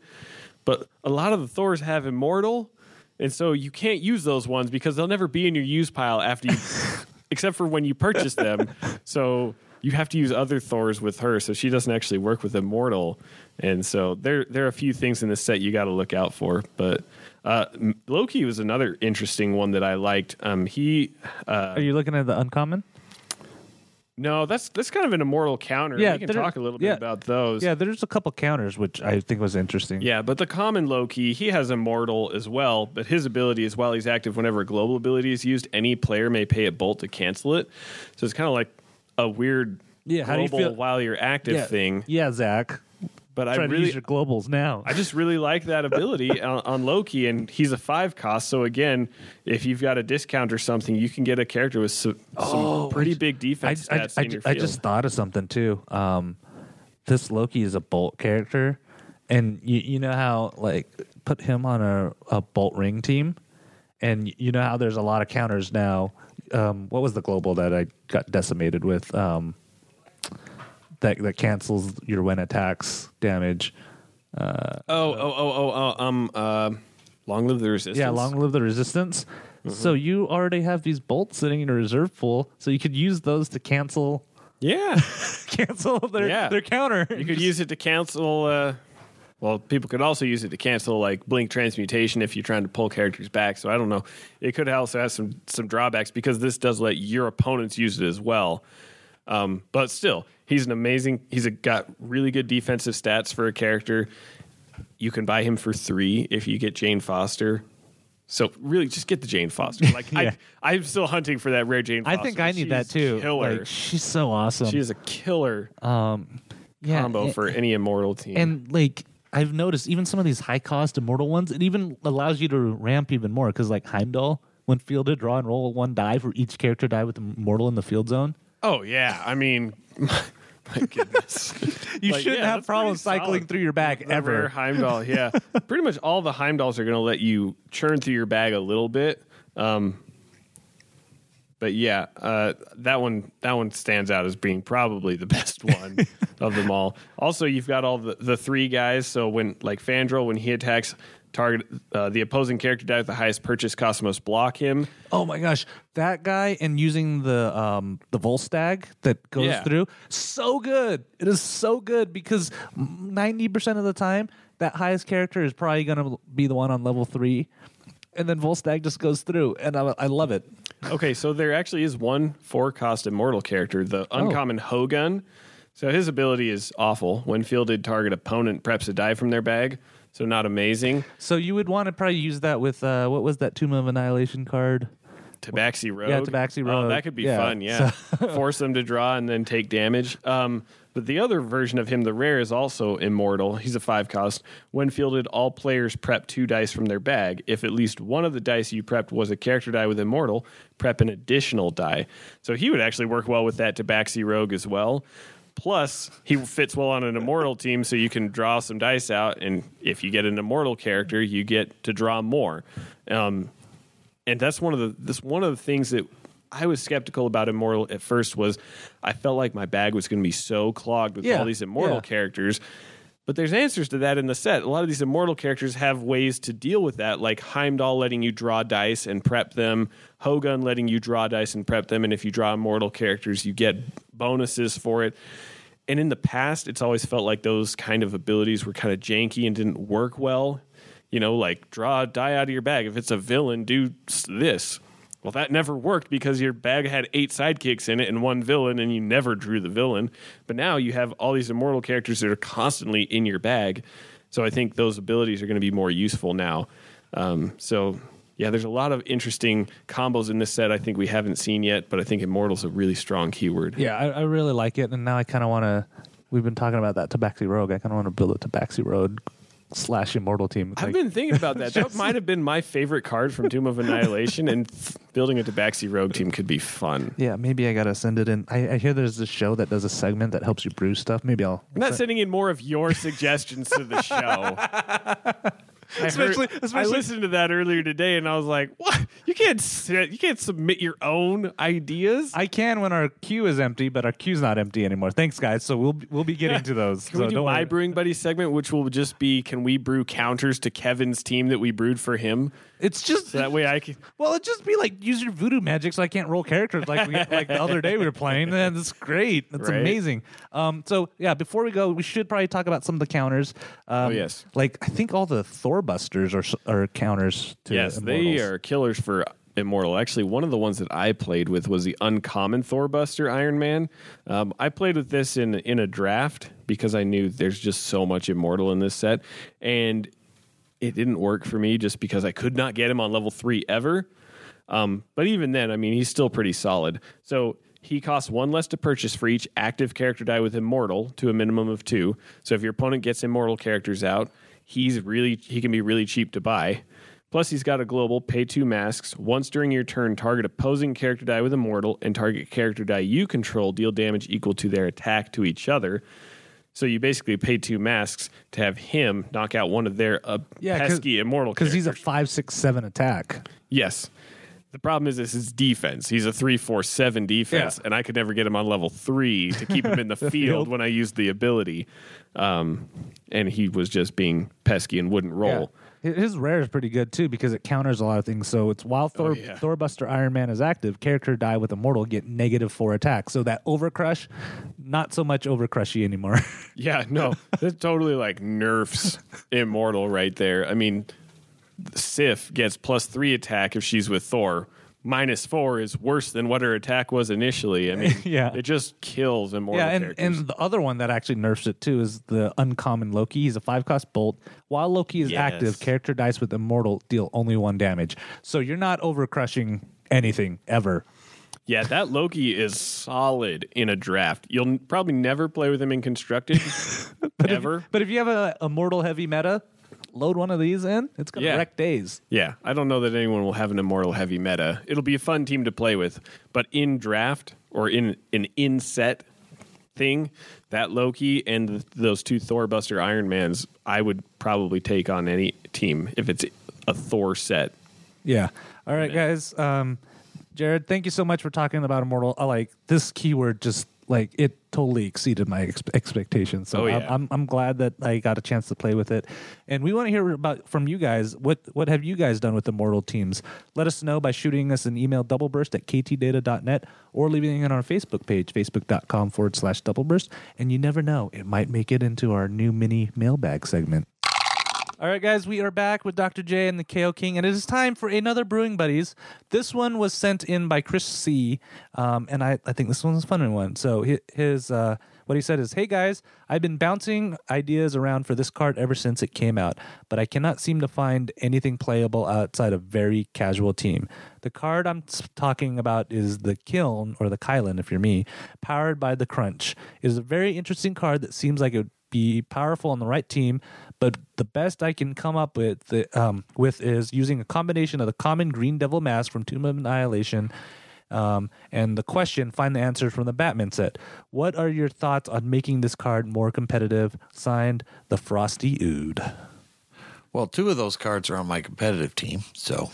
But a lot of the Thors have immortal, and so you can't use those ones because they'll never be in your use pile after you, except for when you purchase them. So you have to use other Thors with her, so she doesn't actually work with immortal. And so there, there are a few things in this set you got to look out for. But uh, Loki was another interesting one that I liked. Um, he, uh, Are you looking at the uncommon? No, that's that's kind of an immortal counter. Yeah, we can talk a little bit yeah. about those. Yeah, there's a couple counters which I think was interesting. Yeah, but the common Loki, he has immortal as well, but his ability is while he's active, whenever a global ability is used, any player may pay a bolt to cancel it. So it's kind of like a weird Yeah, how do you global feel- while you're active yeah, thing. Yeah, Zach. But I really, use your globals now. I just really like that ability on, on Loki, and he's a five cost. So again, if you've got a discount or something, you can get a character with some, some pretty big defense I, stats I, in your I field. just thought of something too. Um, this Loki is a bolt character, and you you know how like put him on a, a bolt ring team, and you know how there's a lot of counters now. Um, what was the global that I got decimated with? Um, that that cancels your when attacks damage. oh, oh, oh, oh, oh, um, uh, long live the resistance. Yeah, long live the resistance. Mm-hmm. So you already have these bolts sitting in a reserve pool, so you could use those to cancel Yeah, cancel their Yeah. their counter. you could use it to cancel. Uh, well, people could also use it to cancel like blink transmutation if you're trying to pull characters back. So I don't know. It could also have some some drawbacks because this does let your opponents use it as well. Um, but still, he's an amazing. He's a, got really good defensive stats for a character. You can buy him for three if you get Jane Foster. So really, just get the Jane Foster. Like Yeah. I, I'm still hunting for that rare Jane. I think I need She's that too. Killer. Like, she's so awesome. she is a killer um, yeah, combo and- for any immortal team. And like I've noticed, even some of these high cost immortal ones, it even allows you to ramp even more because like Heimdall, when fielded, draw and roll one die for each character die with immortal in the field zone. oh yeah, I mean, my, my goodness, You Like, shouldn't yeah, have problems cycling solid. through your bag The rare ever. Heimdall, yeah. Pretty much all the Heimdalls are going to let you churn through your bag a little bit. Um, but yeah, uh, that one that one stands out as being probably the best one of them all. Also, you've got all the, the three guys. So when like Fandral, when he attacks, target uh, the opposing character die with the highest purchase cost must block him. Oh my gosh, that guy and using the um the Volstagg that goes Yeah. through so good. It is so good because ninety percent of the time that highest character is probably going to be the one on level three, and then Volstagg just goes through, and I, I love it. Okay, so there actually is one four cost immortal character, the Oh. uncommon Hogun. So his ability is awful. When fielded, target opponent preps a die from their bag. So not amazing. So you would want to probably use that with uh, what was that Tomb of Annihilation card? Tabaxi Rogue. Yeah, Tabaxi Rogue. Oh, that could be Yeah. fun, yeah. Force them to draw and then take damage. Um, but the other version of him, the rare, is also immortal. He's a five cost. When fielded, all players prep two dice from their bag. If at least one of the dice you prepped was a character die with immortal, prep an additional die. So he would actually work well with that Tabaxi Rogue as well. Plus, he fits well on an immortal team, so you can draw some dice out, and if you get an immortal character, you get to draw more. Um, and that's one of the this one of the things that I was skeptical about Immortal at first was I felt like my bag was going to be so clogged with Yeah, all these Immortal yeah. characters. But there's answers to that in the set. A lot of these Immortal characters have ways to deal with that, like Heimdall letting you draw dice and prep them, Hogun letting you draw dice and prep them, and if you draw Immortal characters, you get bonuses for it. And in the past, it's always felt like those kind of abilities were kind of janky and didn't work well. You know, like draw die out of your bag. If it's a villain, do this. Well, that never worked because your bag had eight sidekicks in it and one villain, and you never drew the villain. But now you have all these immortal characters that are constantly in your bag. So I think those abilities are going to be more useful now. Um, so yeah, there's a lot of interesting combos in this set. I think we haven't seen yet, but I think Immortal's a really strong keyword. Yeah, I, I really like it, and now I kind of want to. We've been talking about that Tabaxi Rogue. I kind of want to build a Tabaxi Rogue slash Immortal team. It's I've been thinking about that. That might have been my favorite card from Tomb of Annihilation, and th- building a Tabaxi Rogue team could be fun. yeah, maybe I gotta send it in. I, I hear there's a show that does a segment that helps you brew stuff. Maybe I'll. I'm not sending in more of your suggestions to the show. I, Especially- heard- I listened to that earlier today, and I was like, "What? You can't you can't submit your own ideas." I can when our queue is empty, but our queue's not empty anymore. Thanks, guys. So we'll we'll be getting to those. Can so we do my worry. brewing buddy segment, which will just be can we brew counters to Kevin's team that we brewed for him? It's just So that way I can. well, it just be like use your voodoo magic, so I can't roll characters like we, like the other day we were playing. And it's great. It's Right. amazing. Um, so yeah, before we go, we should probably talk about some of the counters. Um, Oh, yes. like I think all the Thorbusters are are counters to Yes, they are killers for Immortal. Actually, one of the ones that I played with was the uncommon Thorbuster Iron Man. Um, I played with this in in a draft because I knew there's just so much Immortal in this set, and it didn't work for me just because I could not get him on level three ever. Um, but even then, I mean, he's still pretty solid. So he costs one less to purchase for each active character die with Immortal to a minimum of two. So if your opponent gets Immortal characters out, he's really he can be really cheap to buy. Plus, he's got a global pay two masks. Once during your turn, target opposing character die with Immortal and target character die you control deal damage equal to their attack to each other. So you basically pay two masks to have him knock out one of their uh, Yeah, pesky Immortal because he's a five six seven attack. Yes. The problem is this is defense. He's a three four seven defense, Yeah. and I could never get him on level three to keep him in the, field, field. when I used the ability. Um, and he was just being pesky and wouldn't roll. Yeah. His rare is pretty good too because it counters a lot of things. So it's while oh, Thor, Oh, yeah. Thorbuster Iron Man is active, character die with Immortal get negative four attack. So that overcrush, not so much overcrushy anymore. Yeah, no, that totally like nerfs Immortal right there. I mean, Sif gets plus three attack if she's with Thor, minus four is worse than what her attack was initially. I mean, Yeah. it just kills immortal yeah, and, characters. and the other one that actually nerfs it too is the uncommon Loki. He's a five cost bolt. While Loki is Yes. active, character dice with immortal deal only one damage. So you're not over crushing anything ever. yeah, that Loki is solid in a draft. You'll probably never play with him in constructed ever. But if you have a mortal heavy meta, load one of these in. It's gonna Yeah. wreck days. Yeah, I don't know that anyone will have an immortal heavy meta. It'll be a fun team to play with, but in draft or in an in set thing, that Loki and th- those two Thorbuster Iron Mans, I would probably take on any team if it's a Thor set. Yeah. All right, guys. Um, Jared, thank you so much for talking about immortal. I like this keyword. Just like it totally exceeded my ex- expectations. So Oh, yeah. I'm, I'm I'm glad that I got a chance to play with it. And we want to hear about from you guys. What what have you guys done with immortal teams? Let us know by shooting us an email doubleburst at ktdata.net or leaving it on our Facebook page, facebook.com forward slash doubleburst. And you never know, it might make it into our new mini mailbag segment. All right, guys, we are back with Dr. J and the KO King, and it is time for another Brewing Buddies. This one was sent in by Chris C, um, and I, I think this one's a fun one. So his uh, what he said is, "Hey guys, I've been bouncing ideas around for this card ever since it came out, but I cannot seem to find anything playable outside a very casual team. The card I'm talking about is the Kyln or the Kylan, if you're me, powered by the Crunch. It is a very interesting card that seems like it be powerful on the right team, but the best I can come up with the, um, with is using a combination of the common Green Devil Mask from Tomb of Annihilation. Um, and the question, find the answer from the Batman set. What are your thoughts on making this card more competitive? Signed, the Frosty Ood. Well, two of those cards are on my competitive team, so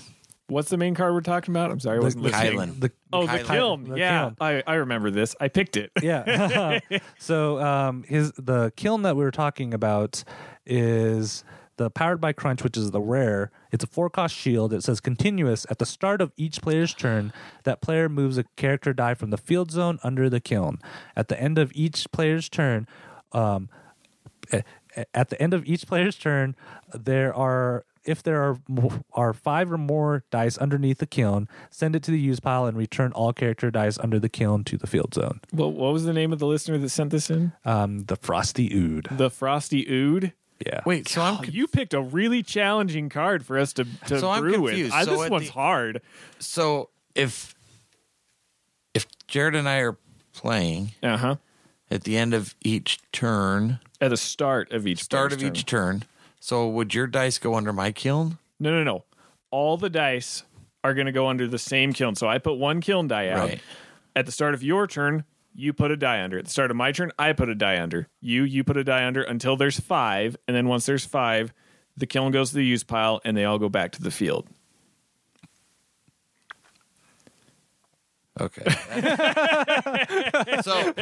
What's the main card we're talking about? I'm sorry, I wasn't listening. Kylan. The, Oh, the Kyln. The yeah, Kyln. I, I remember this. I picked it. yeah. so um, his the Kyln that we were talking about is the powered by crunch, which is the rare. It's a four cost shield. It says continuous at the start of each player's turn. That player moves a character die from the field zone under the Kyln. At the end of each player's turn, um, a- at the end of each player's turn, there are if there are are five or more dice underneath the Kyln, send it to the use pile and return all character dice under the Kyln to the field zone. Well, what was the name of the listener that sent this in? Um, the Frosty Ood. The Frosty Ood. Yeah. wait. So I'm Oh, you picked a really challenging card for us to, to So I'm brew with. confused. I, So this at one's the- hard. so if if Jared and I are playing Uh huh. at the end of each turn, At the start of each start of each turn. turn, so would your dice go under my Kyln? No, no, no. All the dice are going to go under the same Kyln. So I put one Kyln die out. Right. At the start of your turn, you put a die under. At the start of my turn, I put a die under. You, you put a die under until there's five, and then once there's five, the Kyln goes to the use pile, and they all go back to the field. Okay. so,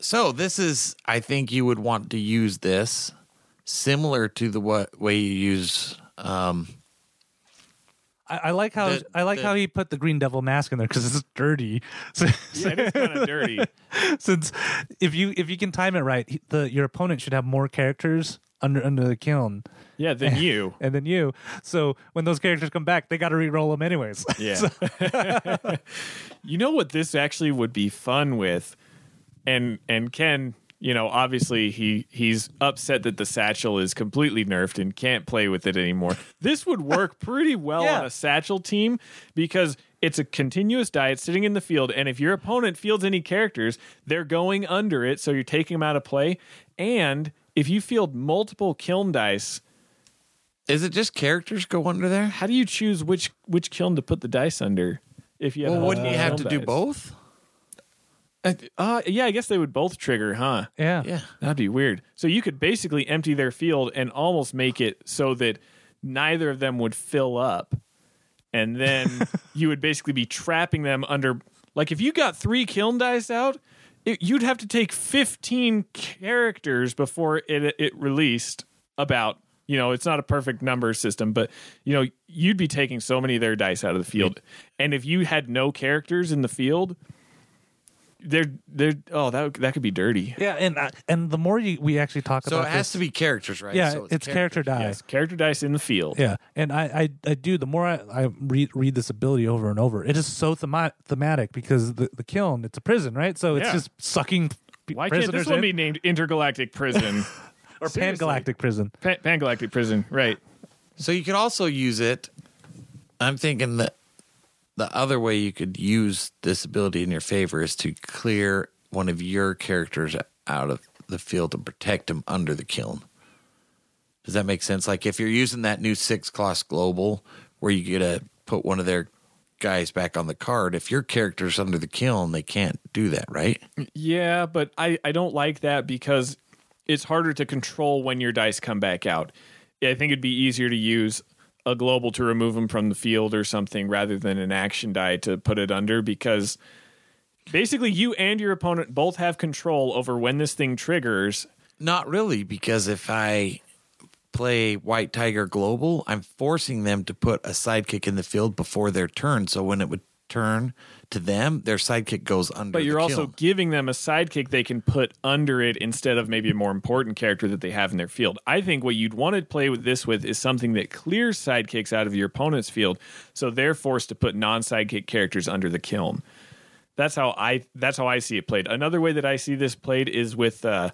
so this is. I think you would want to use this similar to the what way you use. Um, I, I like how The- I like the- how he put the Green Devil mask in there because it's dirty. So, Yeah, it is kind of dirty. since if you if you can time it right, he- the your opponent should have more characters under under the Kyln, Yeah, than you. and then you. So when those characters come back, they got to re-roll them anyways. Yeah. you know what this actually would be fun with, and and Ken, you know, obviously he he's upset that the satchel is completely nerfed and can't play with it anymore. This would work pretty well Yeah. on a satchel team because it's a continuous die. It's sitting in the field, and if your opponent fields any characters, they're going under it, so you're taking them out of play. And if you field multiple Kyln dice, is it just characters go under there? how do you choose which which Kyln to put the dice under? If you have Well, wouldn't you have to Kyln do both? Uh, uh, yeah, I guess they would both trigger, huh? yeah. Yeah. That'd be weird. So you could basically empty their field and almost make it so that neither of them would fill up. And then you would basically be trapping them under. Like if you got three Kyln dice out, it, you'd have to take 15 characters before it, it released about. You know, it's not a perfect number system, but you know, you'd be taking so many of their dice out of the field. And if you had no characters in the field, they're they're oh that that could be dirty. Yeah, and uh, and the more you, we actually talk So about so it has this, to be characters, right? yeah, So it's, character dice. Yes, character dice in the field. Yeah, and I, I, I do. The more I, I read read this ability over and over, it is so thema- thematic because the the Kyln it's a prison, right? So it's Yeah. just sucking p- Why can't this one in. be named Intergalactic Prison or Pangalactic prison? Pan- Pangalactic Prison? Right. So you could also use it. I'm thinking that the other way you could use this ability in your favor is to clear one of your characters out of the field and protect them under the Kyln. Does that make sense? Like if you're using that new six class global where you get to put one of their guys back on the card, if your character's under the Kyln, they can't do that, right? Yeah, but I, I don't like that because it's harder to control when your dice come back out. I think it'd be easier to use a global to remove them from the field or something rather than an action die to put it under because basically you and your opponent both have control over when this thing triggers. Not really, because if I play White Tiger Global, I'm forcing them to put a sidekick in the field before their turn. So when it would turn to them, their sidekick goes under. But you're also Kyln. giving them a sidekick they can put under it instead of maybe a more important character that they have in their field. I think what you'd want to play with this with is something that clears sidekicks out of your opponent's field, so they're forced to put non-sidekick characters under the Kyln. That's how I that's how I see it played. Another way that I see this played is with uh,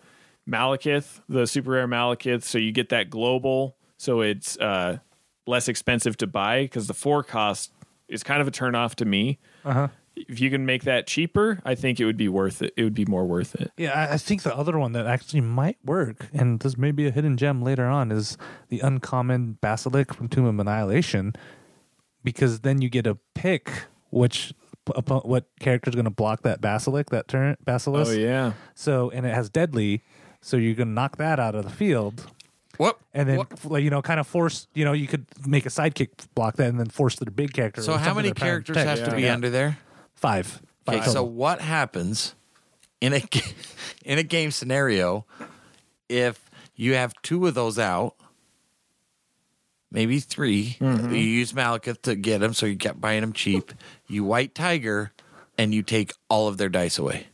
Malekith, the super rare Malekith. So you get that global, so it's uh, less expensive to buy because the four cost is kind of a turnoff to me. Uh-huh. If you can make that cheaper, I think it would be worth it. It would be more worth it. Yeah, I, I think the other one that actually might work, and this may be a hidden gem later on, is the uncommon Basilisk from Tomb of Annihilation, because then you get to pick which upon what character is going to block that Basilisk, that turn Basilisk. Oh yeah. So, and it has deadly, so you're going to knock that out of the field. What? And then, what- you know, kind of force, you know, you could make a sidekick block that and then force the big character. So how many characters protect. have to be Yeah. under there? Five. Five Okay, so what happens in a in a game scenario if you have two of those out? Maybe 3 Mm-hmm. You use Malekith to get them, so you kept buying them cheap. You White Tiger, and you take all of their dice away.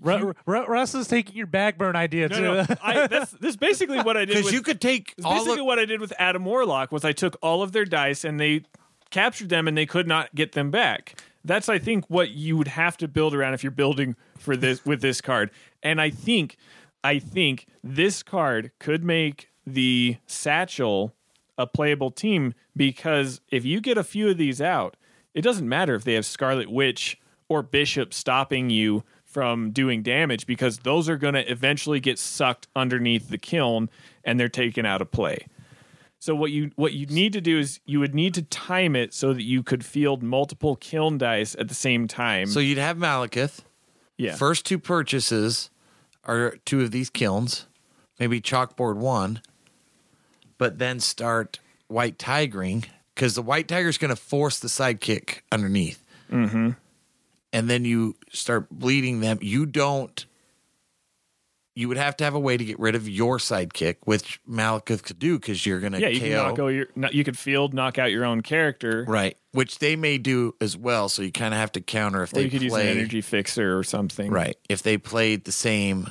Ru- Ru- Russ is taking your backburn idea too. No, no. I, that's, that's basically what I did. Because With, you could take it's all basically of, what I did with Adam Warlock was I took all of their dice and they captured them and they could not get them back. That's I think what you would have to build around if you're building for this with this card. And I think I think this card could make the satchel a playable team because if you get a few of these out, it doesn't matter if they have Scarlet Witch or Bishop stopping you from doing damage because those are going to eventually get sucked underneath the Kyln and they're taken out of play. So what you what you need to do is you would need to time it so that you could field multiple Kyln dice at the same time. so you'd have Malekith. yeah. First two purchases are two of these Kylns, maybe chalkboard one, but then start white tigering because the white tiger is going to force the sidekick underneath. Mm-hmm. And then you start bleeding them. You don't. You would have to have a way to get rid of your sidekick, which Malekith could do because you're going to yeah, you can knock out your you could field knock out your own character. Right, which they may do as well. So you kind of have to counter if Or they you could use an play energy fixer or something. Right. If they played the same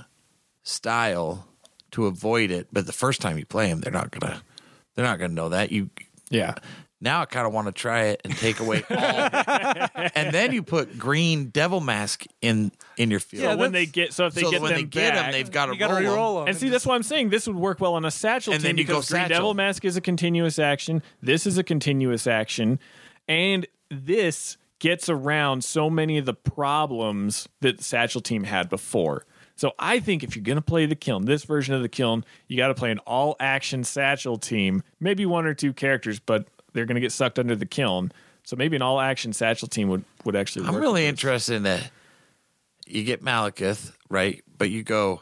style to avoid it, but the first time you play them, they're not gonna they're not gonna know that. You Yeah. Now I kind of want to try it and take away all, and then you put green devil mask in in your field. So Yeah, when they get so if they so get when them they get back, them, they've got to you got to roll 'em. re-roll them. And see, that's why I'm saying this would work well on a satchel And team then you go because Green satchel. Devil Mask is a continuous action. This is a continuous action, and this gets around so many of the problems that the satchel team had before. So I think if you're going to play the Kyln, this version of the Kyln, you got to play an all action satchel team, maybe one or two characters, but they're going to get sucked under the Kyln. So maybe an all action satchel team would would actually. I'm really interested in that. You get Malekith, right? But you go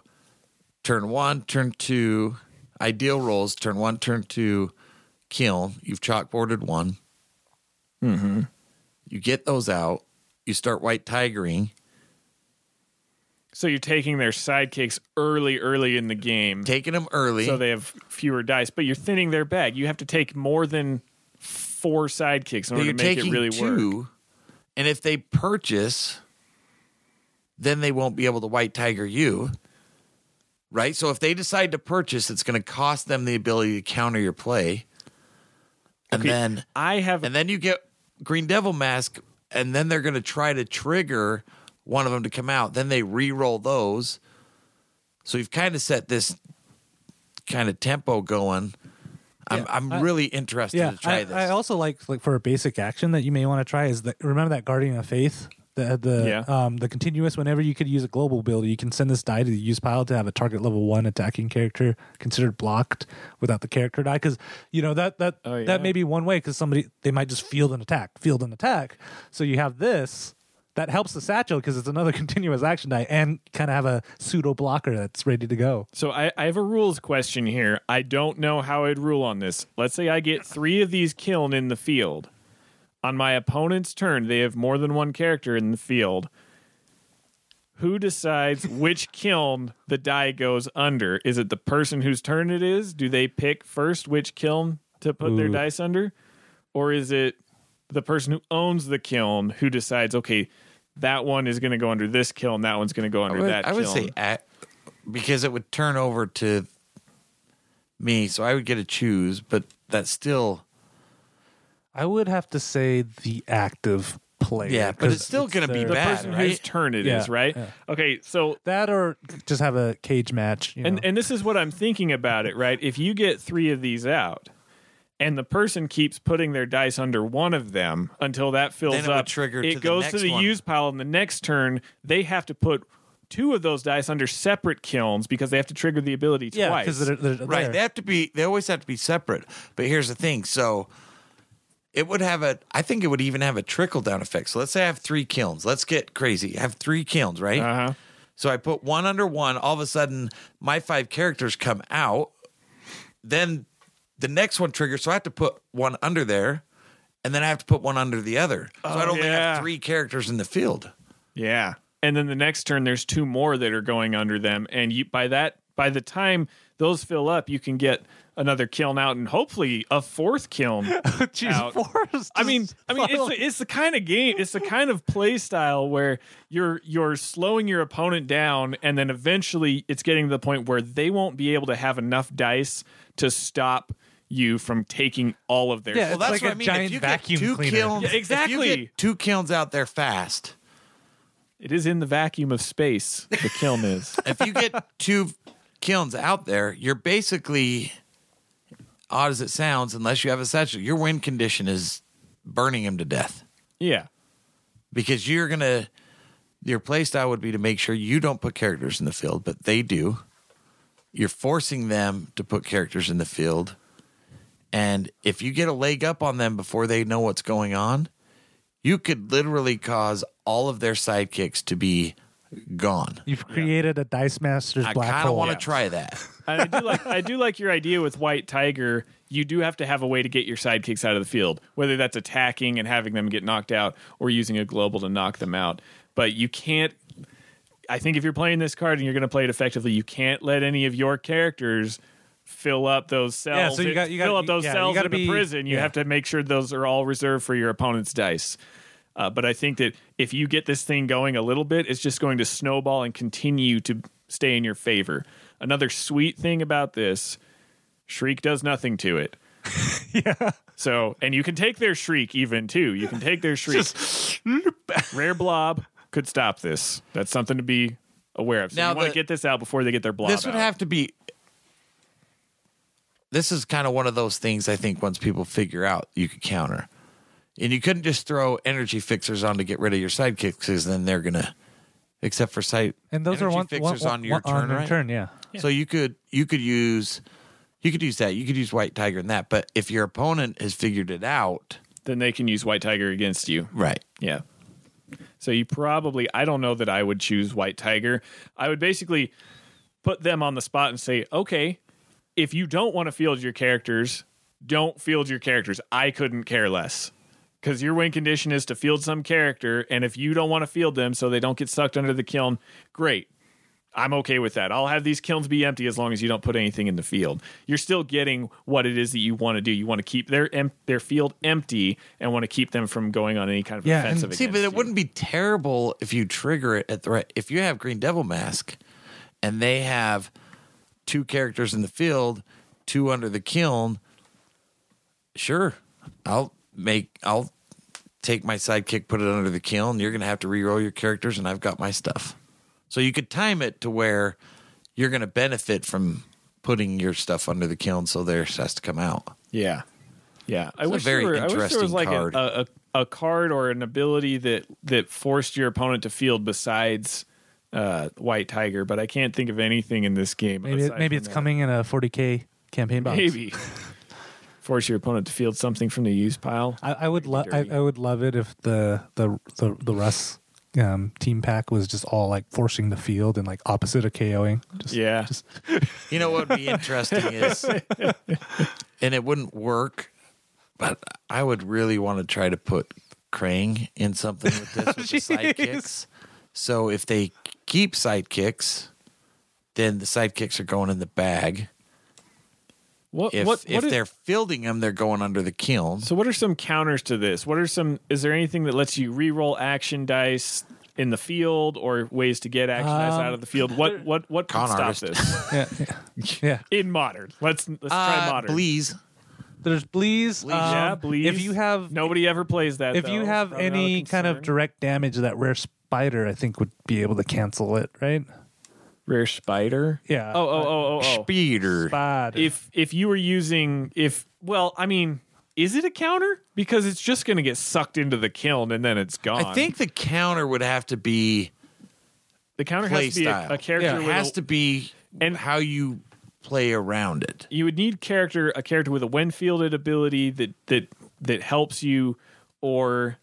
turn one, turn two, ideal rolls, turn one, turn two, Kyln. You've chalkboarded one. Mm-hmm. You get those out. You start white tigering, So you're taking their sidekicks early, early in the game. taking them early. so they have fewer dice, but you're thinning their bag. You have to take more than four sidekicks in order you're to make it taking really two. work. And if they purchase, then they won't be able to white tiger you. Right? So if they decide to purchase, it's going to cost them the ability to counter your play. And Okay, then I have and then you get Green Devil Mask, and then they're going to try to trigger one of them to come out. Then they re-roll those. So you've kind of set this kind of tempo going. I'm Yeah, I'm I- really interested Yeah, to try I, this. I also like like for a basic action that you may want to try is that remember that Guardian of Faith the the Yeah. um the continuous whenever you could use a global ability you can send this die to the use pile to have a target level one attacking character considered blocked without the character die because you know that that Oh, yeah. that may be one way because somebody they might just field an attack field an attack so you have this that helps the satchel because it's another continuous action die and kind of have a pseudo blocker that's ready to go So I, I have a rules question here. I don't know how I'd rule on this. Let's say I get three of these Kyln in the field. On my opponent's turn, they have more than one character in the field. Who decides which Kyln the die goes under? Is it the person whose turn it is? Do they pick first which Kyln to put their dice under? Or is it the person who owns the Kyln who decides, okay, that one is going to go under this Kyln, that one's going to go I under would, that I would Kyln? say at, because it would turn over to me, so I would get to choose, but that's still I would have to say the active player Yeah, but it's still gonna be their- the bad, person right? whose turn it is, Yeah, right? yeah. Okay, so That or just have a cage match. You and know? and this is what I'm thinking about it, right? If you get 3 of these out and the person keeps putting their dice under one of them until that fills Then it would up, trigger it to the goes to the one. use pile and the next turn they have to put two of those dice under separate Kylns because they have to trigger the ability yeah, twice. because they're, they're right. there. They have to be. They always have to be separate. But here's the thing. So it would have a. I think it would even have a trickle down effect. So let's say I have three Kylns. Let's get crazy. I have three Kylns, right? uh-huh. So I put one under one. All of a sudden, my five characters come out. Then the next one triggers. So I have to put one under there, and then I have to put one under the other. So Oh, only yeah. have three characters in the field. Yeah. And then the next turn there's two more that are going under them and you by that by the time those fill up you can get another Kyln out and hopefully a fourth Kyln. Oh, Jeez. Forrest I mean, I mean, it's the, it's the kind of game, it's the kind of play style where you're you're slowing your opponent down, and then eventually it's getting to the point where they won't be able to have enough dice to stop you from taking all of their. Yeah, Well, It's that's like what a I mean. giant if you vacuum get two cleaner. Kylns, Yeah, if you exactly. get two Kylns out there fast. it is in the vacuum of space. The Kyln is. if you get two Kylns out there, you're basically odd as it sounds, unless you have a satchel, your win condition is burning him to death Yeah. because you're gonna. Your play style would be to make sure you don't put characters in the field, but they do. You're forcing them to put characters in the field, and if you get a leg up on them before they know what's going on, you could literally cause all of their sidekicks to be gone. You've created a Dice Masters I black kind of hole. want to try that. I do like I do like your idea with White Tiger. You do have to have a way to get your sidekicks out of the field, whether that's attacking and having them get knocked out, or using a global to knock them out. But you can't. I think if you're playing this card and you're going to play it effectively, you can't let any of your characters fill up those cells. Yeah, so you got- you fill gotta- up those yeah, you cells gotta in the prison. You yeah. have to make sure those are all reserved for your opponent's dice. Uh, but I think that if you get this thing going a little bit, it's just going to snowball and continue to stay in your favor. Another sweet thing about this, Shriek does nothing to it. yeah. So, and you can take their Shriek even too. You can take their Shriek. Rare Blob could stop this. That's something to be aware of. So Now you want to get this out before they get their blob this would out. have to be this is kind of one of those things i think once people figure out you could counter and you couldn't just throw energy fixers on to get rid of your sidekicks because then they're gonna except for side And those are energy one, fixers one, on your one- turn on right turn, yeah. so you could you could use you could use that you could use white tiger in that but if your opponent has figured it out then they can use White Tiger against you. right Yeah. So you probably I don't know that I would choose White Tiger. I would basically put them on the spot and say, "Okay, if you don't want to field your characters, don't field your characters. I couldn't care less." Cuz your win condition is to field some character and if you don't want to field them so they don't get sucked under the Kyln, great. I'm okay with that. I'll have these Kylns be empty as long as you don't put anything in the field. You're still getting what it is that you want to do. You want to keep their em- their field empty and want to keep them from going on any kind of Yeah, and offensive. See, but it you. wouldn't be terrible if you trigger it at the right. If you have Green Devil Mask, and they have two characters in the field, two under the Kyln. Sure, I'll make. I'll take my sidekick, put it under the Kyln. You're going to have to re-roll your characters, and I've got my stuff. So you could time it to where you're going to benefit from putting your stuff under the Kyln, so theirs has to come out. Yeah, yeah. I wish were, I wish there was like card. A, a a card or an ability that that forced your opponent to field besides uh, White Tiger, but I can't think of anything in this game. Maybe aside maybe it's that. coming in a 40k campaign box. Maybe force your opponent to field something from the use pile. I, I would love I. I would love it if the the the, the Russ um, team pack was just all like forcing the field and like opposite of KOing. Just, Yeah, just You know what would be interesting is, and it wouldn't work, but I would really want to try to put Krang in something with this with the sidekicks. So if they keep sidekicks, then the sidekicks are going in the bag. what If what, if what is- they're fielding them, they're going under the Kyln. so what are some counters to this? What are some? Is there anything that lets you re-roll action dice? In the field, or ways to get action dice Um, out of the field. What what what can stop artist. this yeah, yeah, yeah. in modern? Let's let's try Uh, modern. Bleeze. There's Bleeze. Bleeze. um, yeah, please. If you have nobody ever plays that. if though. you have probably not a any kind of direct damage, that rare spider I think would be able to cancel it, right? rare spider. Yeah. Oh oh oh oh oh. Speeder. Spider. If if you were using if well, I mean, is it a counter? Because it's just going to get sucked into the Kyln and then it's gone. I think the counter would have to be the counter play has to be a, style. a character. it with has a- to be and- how you play around it. you would need character a character with a when fielded ability that that that helps you, or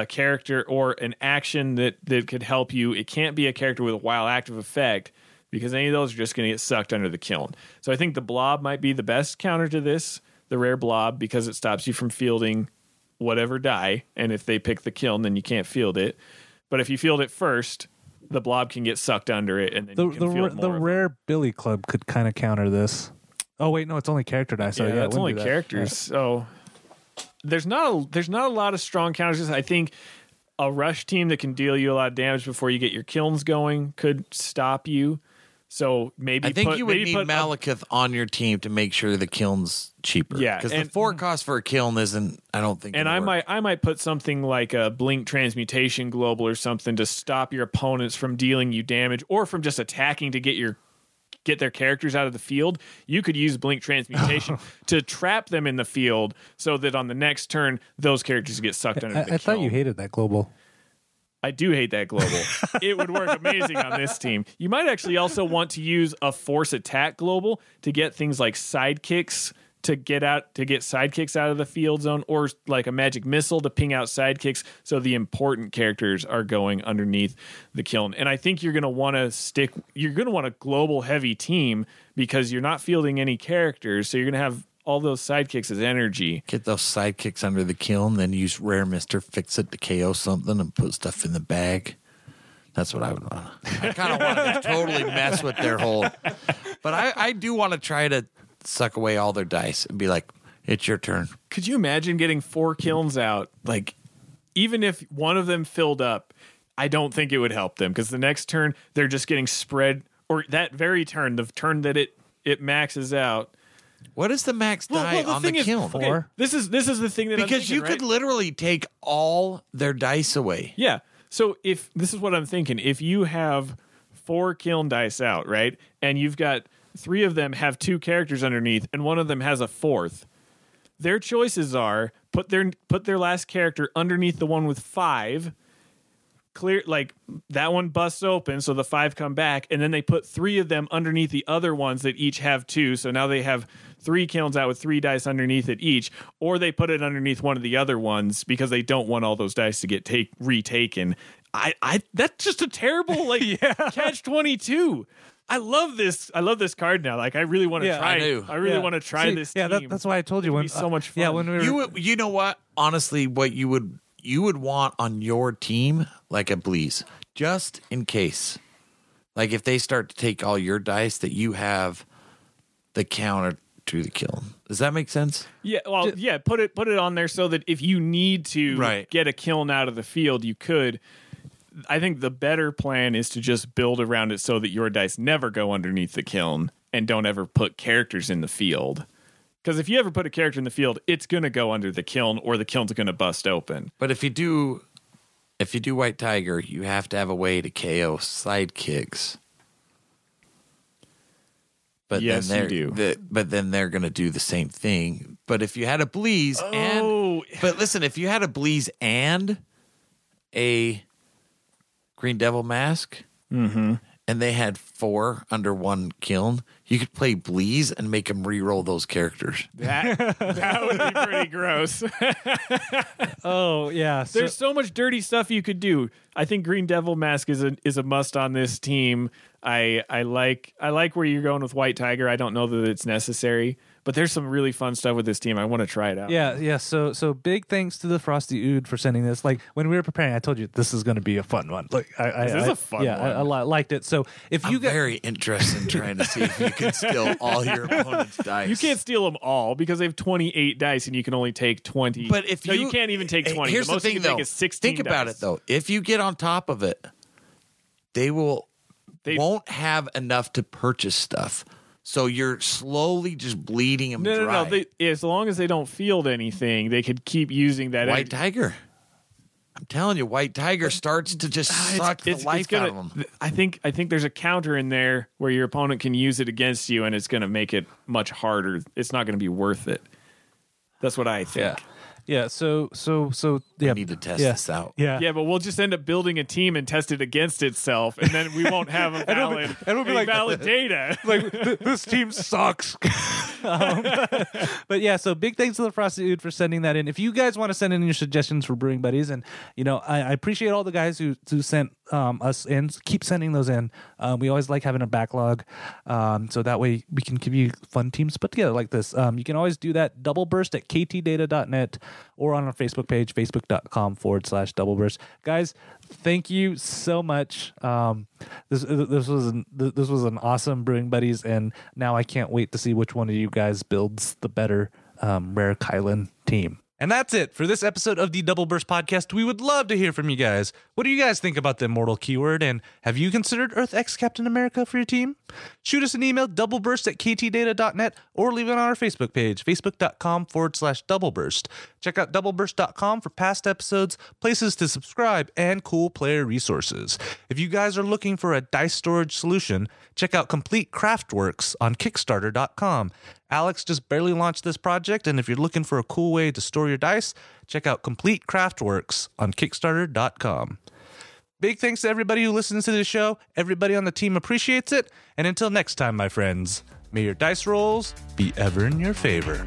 a character or an action that that could help you. It can't be a character with a wild active effect because any of those are just going to get sucked under the Kyln. So I think the blob might be the best counter to this, the rare blob, because it stops you from fielding whatever die, and if they pick the Kyln, then you can't field it. But if you field it first, the blob can get sucked under it, and then the you can the, field more the rare Billy Club could kind of counter this. Oh wait, no, it's only character dice. So yeah, yeah, it's only that. characters. So there's not a, there's not a lot of strong counters. I think a rush team that can deal you a lot of damage before you get your Kylns going could stop you. So maybe I think put, you would need a- on your team to make sure the Kyln's cheaper. Yeah, because the four cost for a Kyln isn't. I don't think. and I work. might I might put something like a blink transmutation global or something to stop your opponents from dealing you damage or from just attacking to get your get their characters out of the field. You could use blink transmutation to trap them in the field so that on the next turn those characters get sucked under I, I thought you hated that global. I do hate that global. it would work amazing on this team. You might actually also want to use a force attack global to get things like sidekicks to get out to get sidekicks out of the field zone or like a magic missile to ping out sidekicks so the important characters are going underneath the Kyln. And I think you're going to want to stick you're going to want a global heavy team because you're not fielding any characters so you're going to have all those sidekicks as energy. get those sidekicks under the Kyln, then use rare Mister Fixit to KO something, and put stuff in the bag. That's what I would want. I kind of want to totally mess with their whole, but I, I do want to try to suck away all their dice and be like, "It's your turn." could you imagine getting four Kylns out? Like, even if one of them filled up, I don't think it would help them because the next turn they're just getting spread, or that very turn, the turn that it it maxes out. What is the max die well, the on the thing is- Kyln? okay, Four. this is this is the thing that I'm Because thinking, you right? could literally take all their dice away. Yeah. So if this is what I'm thinking, if you have four Kyln dice out, right, and you've got three of them have two characters underneath, and one of them has a fourth, their choices are put their put their last character underneath the one with five. Clear like that one busts open, so the five come back, and then they put three of them underneath the other ones that each have two. So now they have three Kylns out with three dice underneath it each, or they put it underneath one of the other ones because they don't want all those dice to get take retaken. I, I that's just a terrible like yeah. catch twenty two. I love this. I love this card now. Like I really want to Yeah, try. I do. I really Yeah. want to try See, this. Yeah, team. that, that's why I told you when be so much Yeah, fun. when we were You would- you know what? Honestly, what you would you would want on your team like a Bleeze, just in case. Like if they start to take all your dice, that you have the counter to the Kyln. Does that make sense? Yeah, well, yeah. Put it put it on there so that if you need to Right. get a Kyln out of the field, you could. I think the better plan is to just build around it so that your dice never go underneath the Kyln and don't ever put characters in the field. Because if you ever put a character in the field, it's going to go under the Kyln or the Kyln's going to bust open. But if you do, if you do White Tiger, you have to have a way to KO sidekicks. But Yes, you then they're, do. the- but then they're going to do the same thing. But if you had a Bleeze and, Oh. but listen, if you had a Bleeze and a Green Devil mask, Mm-hmm. and they had four under one Kyln, you could play Bleeze and make them re-roll those characters. That that would be pretty gross. Oh yeah. So, There's so much dirty stuff you could do. I think Green Devil Mask is a is a must on this team. I I like I like where you're going with White Tiger. I don't know that it's necessary, but there's some really fun stuff with this team. I want to try it out. yeah, yeah. So so big thanks to the Frosty Ood for sending this. Like when we were preparing, I told you this is going to be a fun one. Like I, I, This is I- a fun yeah, I, I li- liked it. So if I'm you get very interested in trying to see if you can steal all your opponent's dice. You can't steal them all because they have 28 dice and you can only take 20. But if no, you, you can't even take 20. Here's the most the thing, you can though. take is 16 Think about dice. it, though. If you get on top of it, they will They- won't have enough to purchase stuff. So you're slowly just bleeding them No, no, dry. no. They, as long as they don't field anything, they could keep using that. White Tiger. I'm telling you, White Tiger starts to just ah, suck the life gonna, out of them. I think I think there's a counter in there where your opponent can use it against you, and it's going to make it much harder. It's not going to be worth it. That's what I think. yeah yeah. So so so yeah. We need to test yeah, this out. Yeah. Yeah, but we'll just end up building a team and test it against itself, and then we won't have a it'll be- it'll be any like- valid data. like th- this team sucks. um, but yeah, so big thanks to the Frosty Dude for sending that in. If you guys want to send in your suggestions for brewing buddies, and you know, I, I appreciate all the guys who who sent um, us in. Keep sending those in. Um, we always like having a backlog, um, so that way we can give you fun teams put together like this. Um, you can always do that double burst at ktdata.net or on our Facebook page, facebook.com forward slash double burst. Guys, thank you so much. Um, this this was an, this was an awesome brewing buddies, and now I can't wait to see which one of you guys builds the better um, rare Kyln team. And that's it for this episode of the Double Burst Podcast. We would love to hear from you guys. What do you guys think about the immortal keyword? And have you considered Earth X Captain America for your team? Shoot us an email, doubleburst at ktdata.net, or leave it on our Facebook page, facebook.com forward slash doubleburst. Check out doubleburst.com for past episodes, places to subscribe, and cool player resources. If you guys are looking for a dice storage solution, check out Complete Craftworks on Kickstarter.com. Alex just barely launched this project, and if you're looking for a cool way to store your dice, check out Complete Craftworks on Kickstarter.com. Big thanks to everybody who listens to this show. Everybody on the team appreciates it. And until next time, my friends, may your dice rolls be ever in your favor.